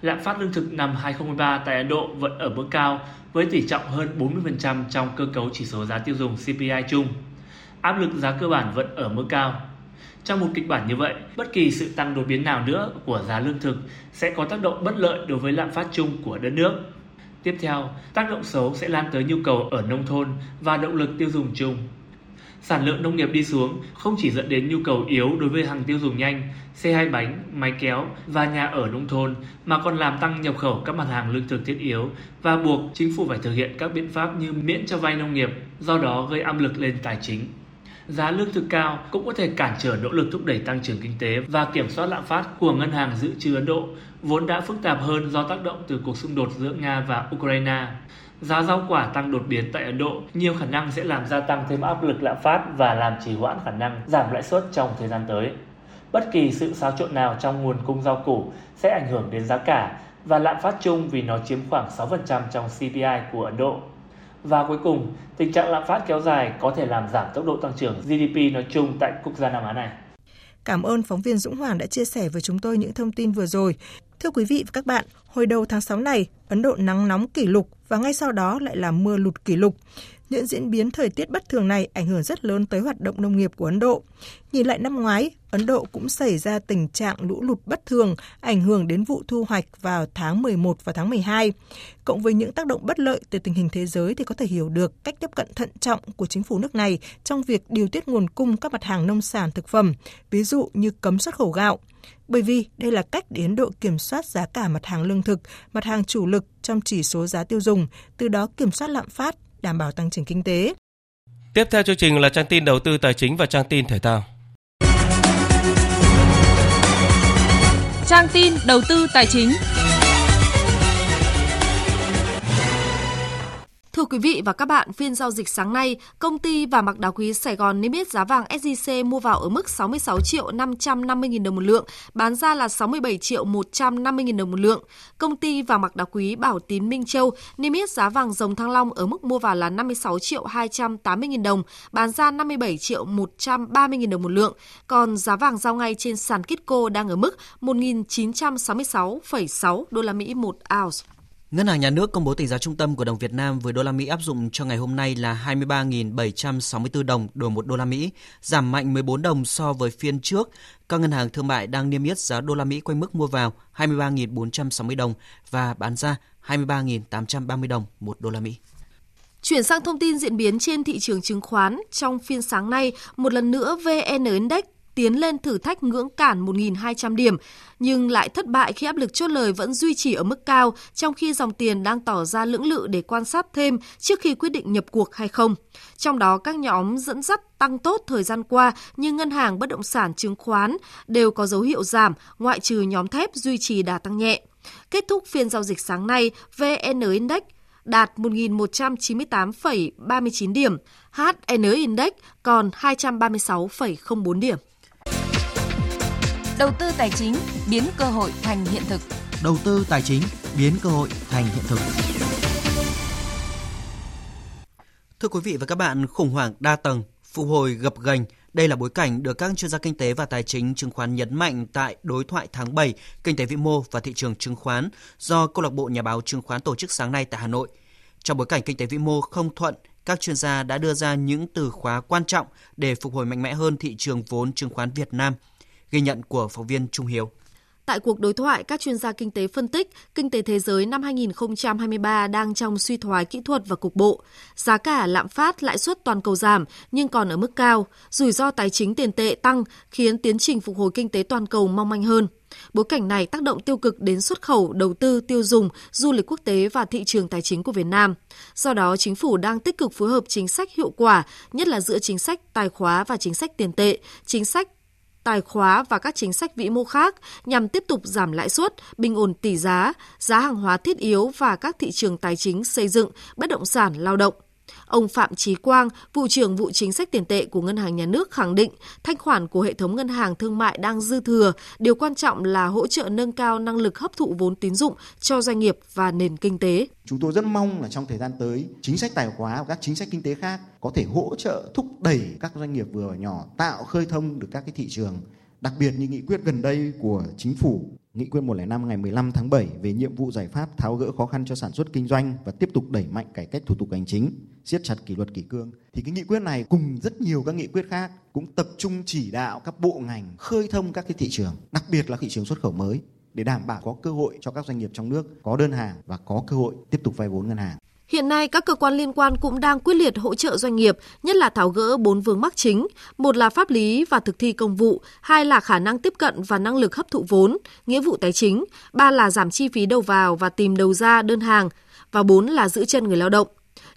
Lạm phát lương thực năm 2023 tại Ấn Độ vẫn ở mức cao với tỷ trọng hơn 40% trong cơ cấu chỉ số giá tiêu dùng CPI chung. Áp lực giá cơ bản vẫn ở mức cao. Trong một kịch bản như vậy, bất kỳ sự tăng đột biến nào nữa của giá lương thực sẽ có tác động bất lợi đối với lạm phát chung của đất nước. Tiếp theo, tác động xấu sẽ lan tới nhu cầu ở nông thôn và động lực tiêu dùng chung. Sản lượng nông nghiệp đi xuống không chỉ dẫn đến nhu cầu yếu đối với hàng tiêu dùng nhanh, xe hai bánh, máy kéo và nhà ở nông thôn mà còn làm tăng nhập khẩu các mặt hàng lương thực thiết yếu và buộc chính phủ phải thực hiện các biện pháp như miễn cho vay nông nghiệp, do đó gây áp lực lên tài chính. Giá lương thực cao cũng có thể cản trở nỗ lực thúc đẩy tăng trưởng kinh tế và kiểm soát lạm phát của ngân hàng dự trữ Ấn Độ, vốn đã phức tạp hơn do tác động từ cuộc xung đột giữa Nga và Ukraine. Giá rau quả tăng đột biến tại Ấn Độ nhiều khả năng sẽ làm gia tăng thêm áp lực lạm phát và làm trì hoãn khả năng giảm lãi suất trong thời gian tới. Bất kỳ sự xáo trộn nào trong nguồn cung rau củ sẽ ảnh hưởng đến giá cả và lạm phát chung vì nó chiếm khoảng 6% trong CPI của Ấn Độ. Và cuối cùng, tình trạng lạm phát kéo dài có thể làm giảm tốc độ tăng trưởng GDP nói chung tại quốc gia Nam Á này. Cảm ơn phóng viên Dũng Hoàng đã chia sẻ với chúng tôi những thông tin vừa rồi. Thưa quý vị và các bạn, hồi đầu tháng 6 này, Ấn Độ nắng nóng kỷ lục và ngay sau đó lại là mưa lụt kỷ lục. Những diễn biến thời tiết bất thường này ảnh hưởng rất lớn tới hoạt động nông nghiệp của Ấn Độ. Nhìn lại năm ngoái, Ấn Độ cũng xảy ra tình trạng lũ lụt bất thường, ảnh hưởng đến vụ thu hoạch vào tháng 11 và tháng 12. Cộng với những tác động bất lợi từ tình hình thế giới thì có thể hiểu được cách tiếp cận thận trọng của chính phủ nước này trong việc điều tiết nguồn cung các mặt hàng nông sản thực phẩm, ví dụ như cấm xuất khẩu gạo. Bởi vì đây là cách để Ấn Độ kiểm soát giá cả mặt hàng lương thực, mặt hàng chủ lực trong chỉ số giá tiêu dùng, từ đó kiểm soát lạm phát, đảm bảo tăng trưởng kinh tế. Tiếp theo chương trình là trang tin đầu tư tài chính và trang tin thể thao. Trang tin đầu tư tài chính. Thưa quý vị và các bạn, phiên giao dịch sáng nay, công ty và mặc đá quý Sài Gòn niêm yết giá vàng SJC mua vào ở mức 66 triệu 550 000 đồng một lượng, bán ra là 67 triệu 150 000 đồng một lượng. Công ty và mặc đá quý Bảo Tín Minh Châu niêm yết giá vàng dòng Thăng Long ở mức mua vào là 56 triệu 280 000 đồng, bán ra 57 triệu 130 000 đồng một lượng. Còn giá vàng giao ngay trên sàn Kitco đang ở mức 1.966,6 đô la Mỹ một ounce. Ngân hàng Nhà nước công bố tỷ giá trung tâm của đồng Việt Nam với đô la Mỹ áp dụng cho ngày hôm nay là 23.764 đồng đổi 1 đô la Mỹ, giảm mạnh 14 đồng so với phiên trước. Các ngân hàng thương mại đang niêm yết giá đô la Mỹ quanh mức mua vào 23.460 đồng và bán ra 23.830 đồng 1 đô la Mỹ. Chuyển sang thông tin diễn biến trên thị trường chứng khoán, trong phiên sáng nay, một lần nữa VN Index tiến lên thử thách ngưỡng cản 1.200 điểm, nhưng lại thất bại khi áp lực chốt lời vẫn duy trì ở mức cao, trong khi dòng tiền đang tỏ ra lưỡng lự để quan sát thêm trước khi quyết định nhập cuộc hay không. Trong đó, các nhóm dẫn dắt tăng tốt thời gian qua như ngân hàng, bất động sản, chứng khoán đều có dấu hiệu giảm, ngoại trừ nhóm thép duy trì đà tăng nhẹ. Kết thúc phiên giao dịch sáng nay, VN Index đạt 1.198,39 điểm, HN Index còn 236,04 điểm. Đầu tư tài chính biến cơ hội thành hiện thực. Đầu tư tài chính biến cơ hội thành hiện thực. Thưa quý vị và các bạn, khủng hoảng đa tầng, phục hồi gập ghềnh, đây là bối cảnh được các chuyên gia kinh tế và tài chính chứng khoán nhấn mạnh tại đối thoại tháng 7 kinh tế vĩ mô và thị trường chứng khoán do câu lạc bộ nhà báo chứng khoán tổ chức sáng nay tại Hà Nội. Trong bối cảnh kinh tế vĩ mô không thuận, các chuyên gia đã đưa ra những từ khóa quan trọng để phục hồi mạnh mẽ hơn thị trường vốn chứng khoán Việt Nam – Ghi nhận của phóng viên Trung Hiếu. Tại cuộc đối thoại, các chuyên gia kinh tế phân tích, kinh tế thế giới năm 2023 đang trong suy thoái kỹ thuật và cục bộ. Giá cả, lạm phát, lãi suất toàn cầu giảm nhưng còn ở mức cao. Rủi ro tài chính tiền tệ tăng khiến tiến trình phục hồi kinh tế toàn cầu mong manh hơn. Bối cảnh này tác động tiêu cực đến xuất khẩu, đầu tư, tiêu dùng, du lịch quốc tế và thị trường tài chính của Việt Nam. Do đó, chính phủ đang tích cực phối hợp chính sách hiệu quả, nhất là giữa chính sách tài khóa và chính sách tiền tệ, chính sách tài khóa và các chính sách vĩ mô khác nhằm tiếp tục giảm lãi suất, bình ổn tỷ giá, giá hàng hóa thiết yếu và các thị trường tài chính xây dựng, bất động sản, lao động. Ông Phạm Chí Quang, vụ trưởng vụ chính sách tiền tệ của Ngân hàng Nhà nước khẳng định thanh khoản của hệ thống ngân hàng thương mại đang dư thừa, điều quan trọng là hỗ trợ nâng cao năng lực hấp thụ vốn tín dụng cho doanh nghiệp và nền kinh tế. Chúng tôi rất mong là trong thời gian tới, chính sách tài khóa và các chính sách kinh tế khác có thể hỗ trợ thúc đẩy các doanh nghiệp vừa và nhỏ tạo khơi thông được các cái thị trường đặc biệt như nghị quyết gần đây của chính phủ Nghị quyết 105 ngày 15 tháng 7 về nhiệm vụ giải pháp tháo gỡ khó khăn cho sản xuất kinh doanh và tiếp tục đẩy mạnh cải cách thủ tục hành chính, siết chặt kỷ luật kỷ cương. Thì cái nghị quyết này cùng rất nhiều các nghị quyết khác cũng tập trung chỉ đạo các bộ ngành khơi thông các cái thị trường, đặc biệt là thị trường xuất khẩu mới để đảm bảo có cơ hội cho các doanh nghiệp trong nước có đơn hàng và có cơ hội tiếp tục vay vốn ngân hàng. Hiện nay, các cơ quan liên quan cũng đang quyết liệt hỗ trợ doanh nghiệp, nhất là tháo gỡ bốn vướng mắc chính. Một là pháp lý và thực thi công vụ, hai là khả năng tiếp cận và năng lực hấp thụ vốn, nghĩa vụ tài chính, ba là giảm chi phí đầu vào và tìm đầu ra đơn hàng, và bốn là giữ chân người lao động.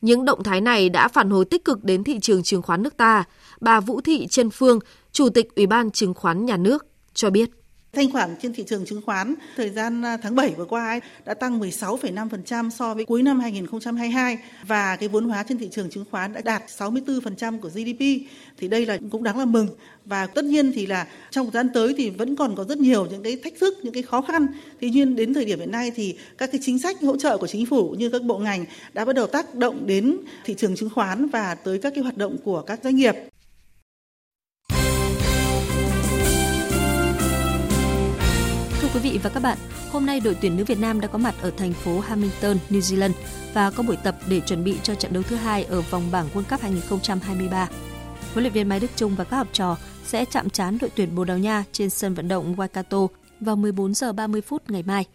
Những động thái này đã phản hồi tích cực đến thị trường chứng khoán nước ta. Bà Vũ Thị Trân Phương, Chủ tịch Ủy ban Chứng khoán Nhà nước, cho biết. Thanh khoản trên thị trường chứng khoán thời gian à, tháng 7 vừa qua ấy, đã tăng 16,5% so với cuối năm 2022 và cái vốn hóa trên thị trường chứng khoán đã đạt 64% của GDP thì đây là cũng đáng là mừng và tất nhiên thì là trong thời gian tới thì vẫn còn có rất nhiều những cái thách thức những cái khó khăn. Tuy nhiên đến thời điểm hiện nay thì các cái chính sách hỗ trợ của chính phủ như các bộ ngành đã bắt đầu tác động đến thị trường chứng khoán và tới các cái hoạt động của các doanh nghiệp. Quý vị và các bạn, hôm nay đội tuyển nữ Việt Nam đã có mặt ở thành phố Hamilton, New Zealand và có buổi tập để chuẩn bị cho trận đấu thứ hai ở vòng bảng World Cup 2023. Huấn luyện viên Mai Đức Chung và các học trò sẽ chạm trán đội tuyển Bồ Đào Nha trên sân vận động Waikato vào 14 giờ 30 phút ngày mai.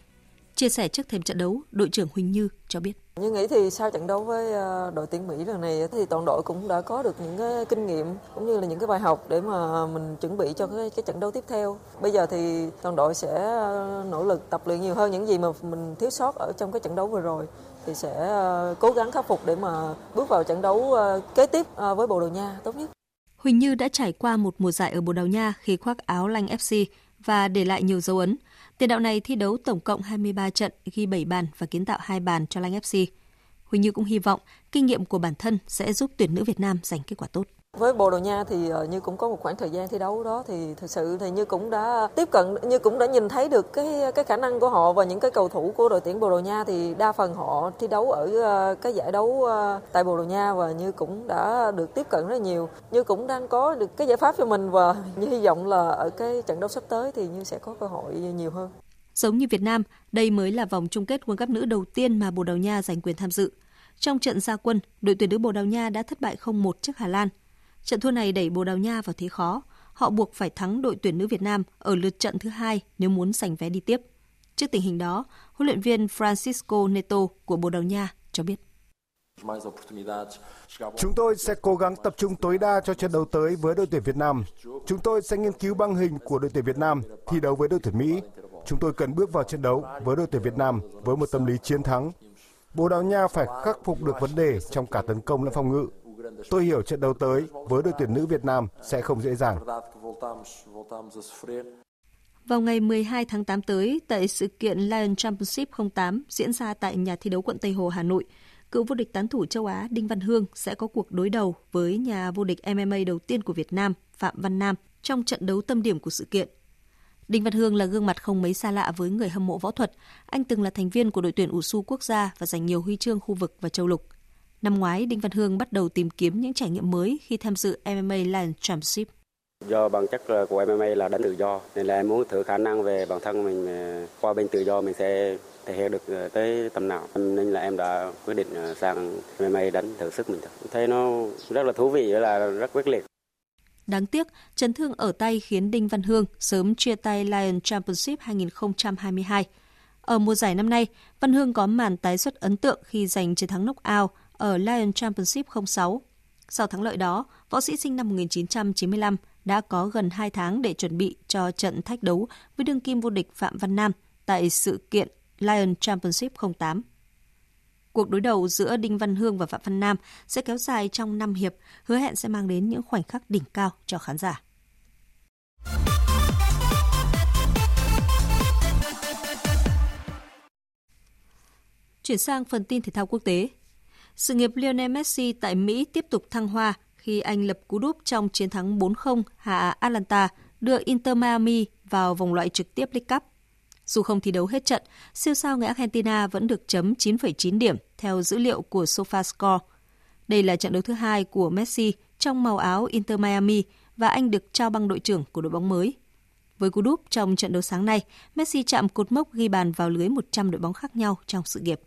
Chia sẻ trước thềm trận đấu, đội trưởng Huỳnh Như cho biết. Như nghĩ thì sau trận đấu với ờ, đội tuyển Mỹ lần này thì toàn đội cũng đã có được những cái kinh nghiệm cũng như là những cái bài học để mà mình chuẩn bị cho cái, cái trận đấu tiếp theo. Bây giờ thì toàn đội sẽ ờ, nỗ lực tập luyện nhiều hơn những gì mà mình thiếu sót ở trong cái trận đấu vừa rồi thì sẽ ờ, cố gắng khắc phục để mà bước vào trận đấu kế tiếp với Bồ Đào Nha tốt nhất. Huỳnh Như đã trải qua một mùa giải ở Bồ Đào Nha khi khoác áo Lanh FC và để lại nhiều dấu ấn. Tiền đạo này thi đấu tổng cộng 23 trận, ghi 7 bàn và kiến tạo 2 bàn cho Lanh FC. Huỳnh Như cũng hy vọng kinh nghiệm của bản thân sẽ giúp tuyển nữ Việt Nam giành kết quả tốt. Với Bồ Đào Nha thì ờ, như cũng có một khoảng thời gian thi đấu đó thì thực sự thì như cũng đã tiếp cận như cũng đã nhìn thấy được cái cái khả năng của họ và những cái cầu thủ của đội tuyển Bồ Đào Nha thì đa phần họ thi đấu ở ờ, cái giải đấu ờ, tại Bồ Đào Nha và như cũng đã được tiếp cận rất nhiều. Như cũng đang có được cái giải pháp cho mình và như hy vọng là ở cái trận đấu sắp tới thì như sẽ có cơ hội nhiều hơn. Giống như Việt Nam, đây mới là vòng chung kết World Cup nữ đầu tiên mà Bồ Đào Nha giành quyền tham dự. Trong trận gia quân, đội tuyển nữ Bồ Đào Nha đã thất bại 0-1 trước Hà Lan. Trận thua này đẩy Bồ Đào Nha vào thế khó. Họ buộc phải thắng đội tuyển nữ Việt Nam ở lượt trận thứ hai nếu muốn giành vé đi tiếp. Trước tình hình đó, huấn luyện viên Francisco Neto của Bồ Đào Nha cho biết. Chúng tôi sẽ cố gắng tập trung tối đa cho trận đấu tới với đội tuyển Việt Nam. Chúng tôi sẽ nghiên cứu băng hình của đội tuyển Việt Nam thi đấu với đội tuyển Mỹ. Chúng tôi cần bước vào trận đấu với đội tuyển Việt Nam với một tâm lý chiến thắng. Bồ Đào Nha phải khắc phục được vấn đề trong cả tấn công lẫn phòng ngự. Tôi hiểu trận đấu tới với đội tuyển nữ Việt Nam sẽ không dễ dàng. Vào ngày 12 tháng 8 tới, tại sự kiện Lion Championship 08 diễn ra tại nhà thi đấu quận Tây Hồ, Hà Nội, cựu vô địch tán thủ châu Á Đinh Văn Hương sẽ có cuộc đối đầu với nhà vô địch MMA đầu tiên của Việt Nam Phạm Văn Nam trong trận đấu tâm điểm của sự kiện. Đinh Văn Hương là gương mặt không mấy xa lạ với người hâm mộ võ thuật. Anh từng là thành viên của đội tuyển ủ su quốc gia và giành nhiều huy chương khu vực và châu lục. Năm ngoái, Đinh Văn Hương bắt đầu tìm kiếm những trải nghiệm mới khi tham dự MMA Lion Championship. Do bản chất của MMA là đánh tự do, nên là em muốn thử khả năng về bản thân mình qua bên tự do mình sẽ thể hiện được ờ, tới tầm nào. Nên là em đã quyết định ờ, sang MMA đánh thử sức mình. Thấy nó rất là thú vị, là rất quyết liệt. Đáng tiếc, chấn thương ở tay khiến Đinh Văn Hương sớm chia tay Lion Championship 2022. Ở mùa giải năm nay, Văn Hương có màn tái xuất ấn tượng khi giành chiến thắng knockout ở Lion Championship 06. Sau thắng lợi đó, võ sĩ sinh năm 1995 đã có gần 2 tháng để chuẩn bị cho trận thách đấu với đương kim vô địch Phạm Văn Nam tại sự kiện Lion Championship 08. Cuộc đối đầu giữa Đinh Văn Hương và Phạm Văn Nam sẽ kéo dài trong 5 hiệp, hứa hẹn sẽ mang đến những khoảnh khắc đỉnh cao cho khán giả. Chuyển sang phần tin thể thao quốc tế. Sự nghiệp Lionel Messi tại Mỹ tiếp tục thăng hoa khi anh lập cú đúp trong chiến thắng 4-0 hạ Atlanta, đưa Inter Miami vào vòng loại trực tiếp League Cup. Dù không thi đấu hết trận, siêu sao người Argentina vẫn được chấm 9,9 điểm theo dữ liệu của SofaScore. Đây là trận đấu thứ hai của Messi trong màu áo Inter Miami và anh được trao băng đội trưởng của đội bóng mới. Với cú đúp trong trận đấu sáng nay, Messi chạm cột mốc ghi bàn vào lưới 100 đội bóng khác nhau trong sự nghiệp.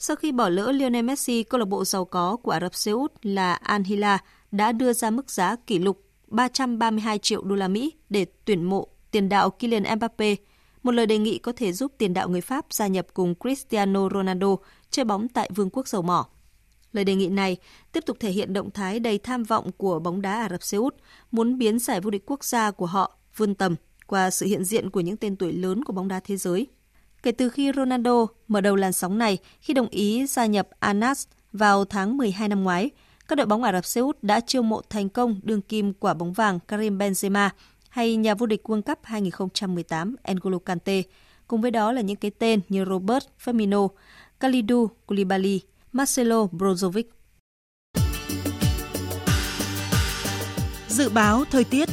Sau khi bỏ lỡ Lionel Messi, câu lạc bộ giàu có của Ả Rập Xê Út là Al Hilal đã đưa ra mức giá kỷ lục 332 triệu đô la Mỹ để tuyển mộ tiền đạo Kylian Mbappe, một lời đề nghị có thể giúp tiền đạo người Pháp gia nhập cùng Cristiano Ronaldo chơi bóng tại Vương quốc dầu mỏ. Lời đề nghị này tiếp tục thể hiện động thái đầy tham vọng của bóng đá Ả Rập Xê Út muốn biến giải vô địch quốc gia của họ vươn tầm qua sự hiện diện của những tên tuổi lớn của bóng đá thế giới. Kể từ khi Ronaldo mở đầu làn sóng này khi đồng ý gia nhập Anas vào tháng 12 năm ngoái, các đội bóng Ả Rập Xê Út đã chiêu mộ thành công đương kim quả bóng vàng Karim Benzema hay nhà vô địch World Cup 2018 N'Golo Kante, cùng với đó là những cái tên như Robert Firmino, Kalidou Koulibaly, Marcelo Brozovic. Dự báo thời tiết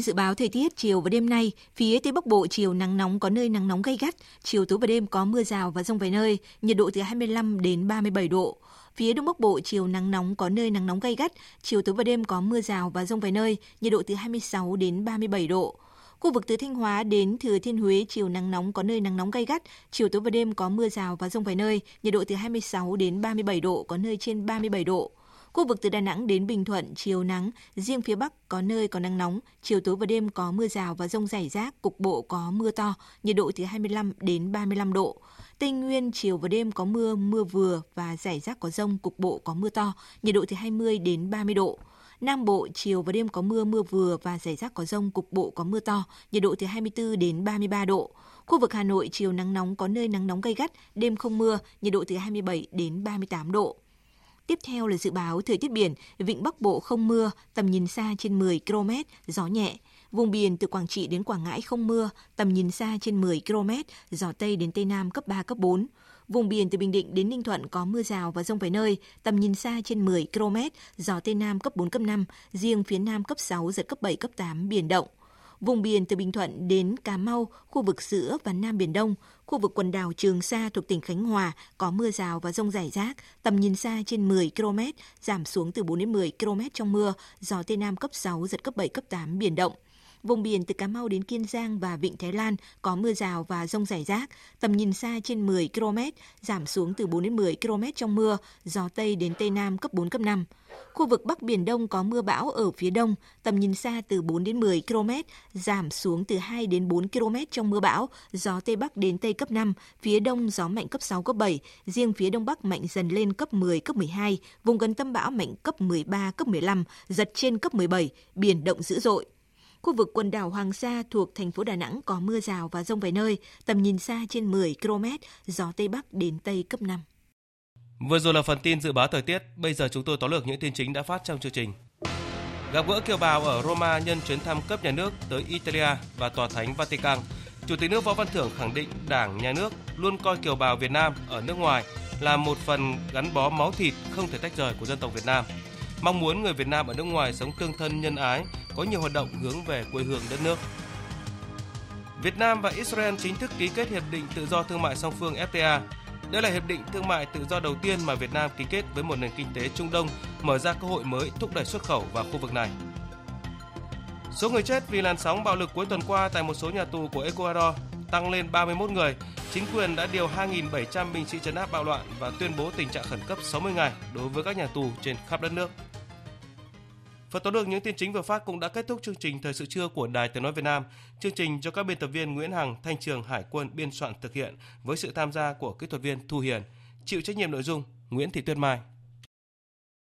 Tin dự báo thời tiết chiều và đêm nay, phía Tây Bắc Bộ chiều nắng nóng có nơi nắng nóng gay gắt, chiều tối và đêm có mưa rào và rông vài nơi, nhiệt độ từ 25 đến 37 độ. Phía Đông Bắc Bộ chiều nắng nóng có nơi nắng nóng gay gắt, chiều tối và đêm có mưa rào và rông vài nơi, nhiệt độ từ 26 đến 37 độ. Khu vực từ Thanh Hóa đến Thừa Thiên Huế chiều nắng nóng có nơi nắng nóng gay gắt, chiều tối và đêm có mưa rào và rông vài nơi, nhiệt độ từ 26 đến 37 độ, có nơi trên 37 độ. Khu vực từ Đà Nẵng đến Bình Thuận chiều nắng, riêng phía Bắc có nơi có nắng nóng, chiều tối và đêm có mưa rào và rông rải rác, cục bộ có mưa to, nhiệt độ từ 25 đến 35 độ. Tây Nguyên chiều và đêm có mưa, mưa vừa và rải rác có rông, cục bộ có mưa to, nhiệt độ từ 20 đến 30 độ. Nam Bộ chiều và đêm có mưa, mưa vừa và rải rác có rông, cục bộ có mưa to, nhiệt độ từ 24 đến 33 độ. Khu vực Hà Nội chiều nắng nóng có nơi nắng nóng gay gắt, đêm không mưa, nhiệt độ từ 27 đến 38 độ. Tiếp theo là dự báo thời tiết biển, vịnh Bắc Bộ không mưa, tầm nhìn xa trên 10 km, gió nhẹ. Vùng biển từ Quảng Trị đến Quảng Ngãi không mưa, tầm nhìn xa trên 10 km, gió Tây đến Tây Nam cấp 3, cấp 4. Vùng biển từ Bình Định đến Ninh Thuận có mưa rào và rông vài nơi, tầm nhìn xa trên 10 km, gió Tây Nam cấp 4, cấp 5, riêng phía Nam cấp 6, giật cấp 7, cấp 8, biển động. Vùng biển từ Bình Thuận đến Cà Mau, khu vực giữa và Nam Biển Đông, khu vực quần đảo Trường Sa thuộc tỉnh Khánh Hòa có mưa rào và rông rải rác, tầm nhìn xa trên 10 km, giảm xuống từ 4 đến 10 km trong mưa, gió Tây Nam cấp 6, giật cấp 7, cấp 8, biển động. Vùng biển từ Cà Mau đến Kiên Giang và Vịnh Thái Lan có mưa rào và rông rải rác, tầm nhìn xa trên 10 km, giảm xuống từ 4 đến 10 km trong mưa, gió Tây đến Tây Nam cấp 4, cấp 5. Khu vực Bắc Biển Đông có mưa bão ở phía đông, tầm nhìn xa từ 4 đến 10 km, giảm xuống từ 2 đến 4 km trong mưa bão, gió Tây Bắc đến Tây cấp 5, phía đông gió mạnh cấp 6, cấp 7, riêng phía đông bắc mạnh dần lên cấp 10, cấp 12, vùng gần tâm bão mạnh cấp 13, cấp 15, giật trên cấp 17, biển động dữ dội. Khu vực quần đảo Hoàng Sa thuộc thành phố Đà Nẵng có mưa rào và rông vài nơi, tầm nhìn xa trên 10 km, gió Tây Bắc đến Tây cấp 5. Vừa rồi là phần tin dự báo thời tiết, bây giờ chúng tôi tóm lược những tin chính đã phát trong chương trình. Gặp gỡ kiều bào ở Roma nhân chuyến thăm cấp nhà nước tới Italia và Tòa Thánh Vatican, Chủ tịch nước Võ Văn Thưởng khẳng định Đảng, Nhà nước luôn coi kiều bào Việt Nam ở nước ngoài là một phần gắn bó máu thịt không thể tách rời của dân tộc Việt Nam. Mong muốn người Việt Nam ở nước ngoài sống tương thân nhân ái, có nhiều hoạt động hướng về quê hương đất nước. Việt Nam và Israel chính thức ký kết hiệp định tự do thương mại song phương FTA. Đây là hiệp định thương mại tự do đầu tiên mà Việt Nam ký kết với một nền kinh tế Trung Đông, mở ra cơ hội mới thúc đẩy xuất khẩu vào khu vực này. Số người chết vì làn sóng bạo lực cuối tuần qua tại một số nhà tù của Ecuador tăng lên 31 người. Chính quyền đã điều 2.700 binh sĩ trấn áp bạo loạn và tuyên bố tình trạng khẩn cấp 60 ngày đối với các nhà tù trên khắp đất nước. Phần tóm được những tin chính vừa phát cũng đã kết thúc chương trình Thời sự trưa của Đài Tiếng Nói Việt Nam. Chương trình do các biên tập viên Nguyễn Hằng, Thanh Trường, Hải quân biên soạn thực hiện với sự tham gia của kỹ thuật viên Thu Hiền. Chịu trách nhiệm nội dung Nguyễn Thị Tuyết Mai.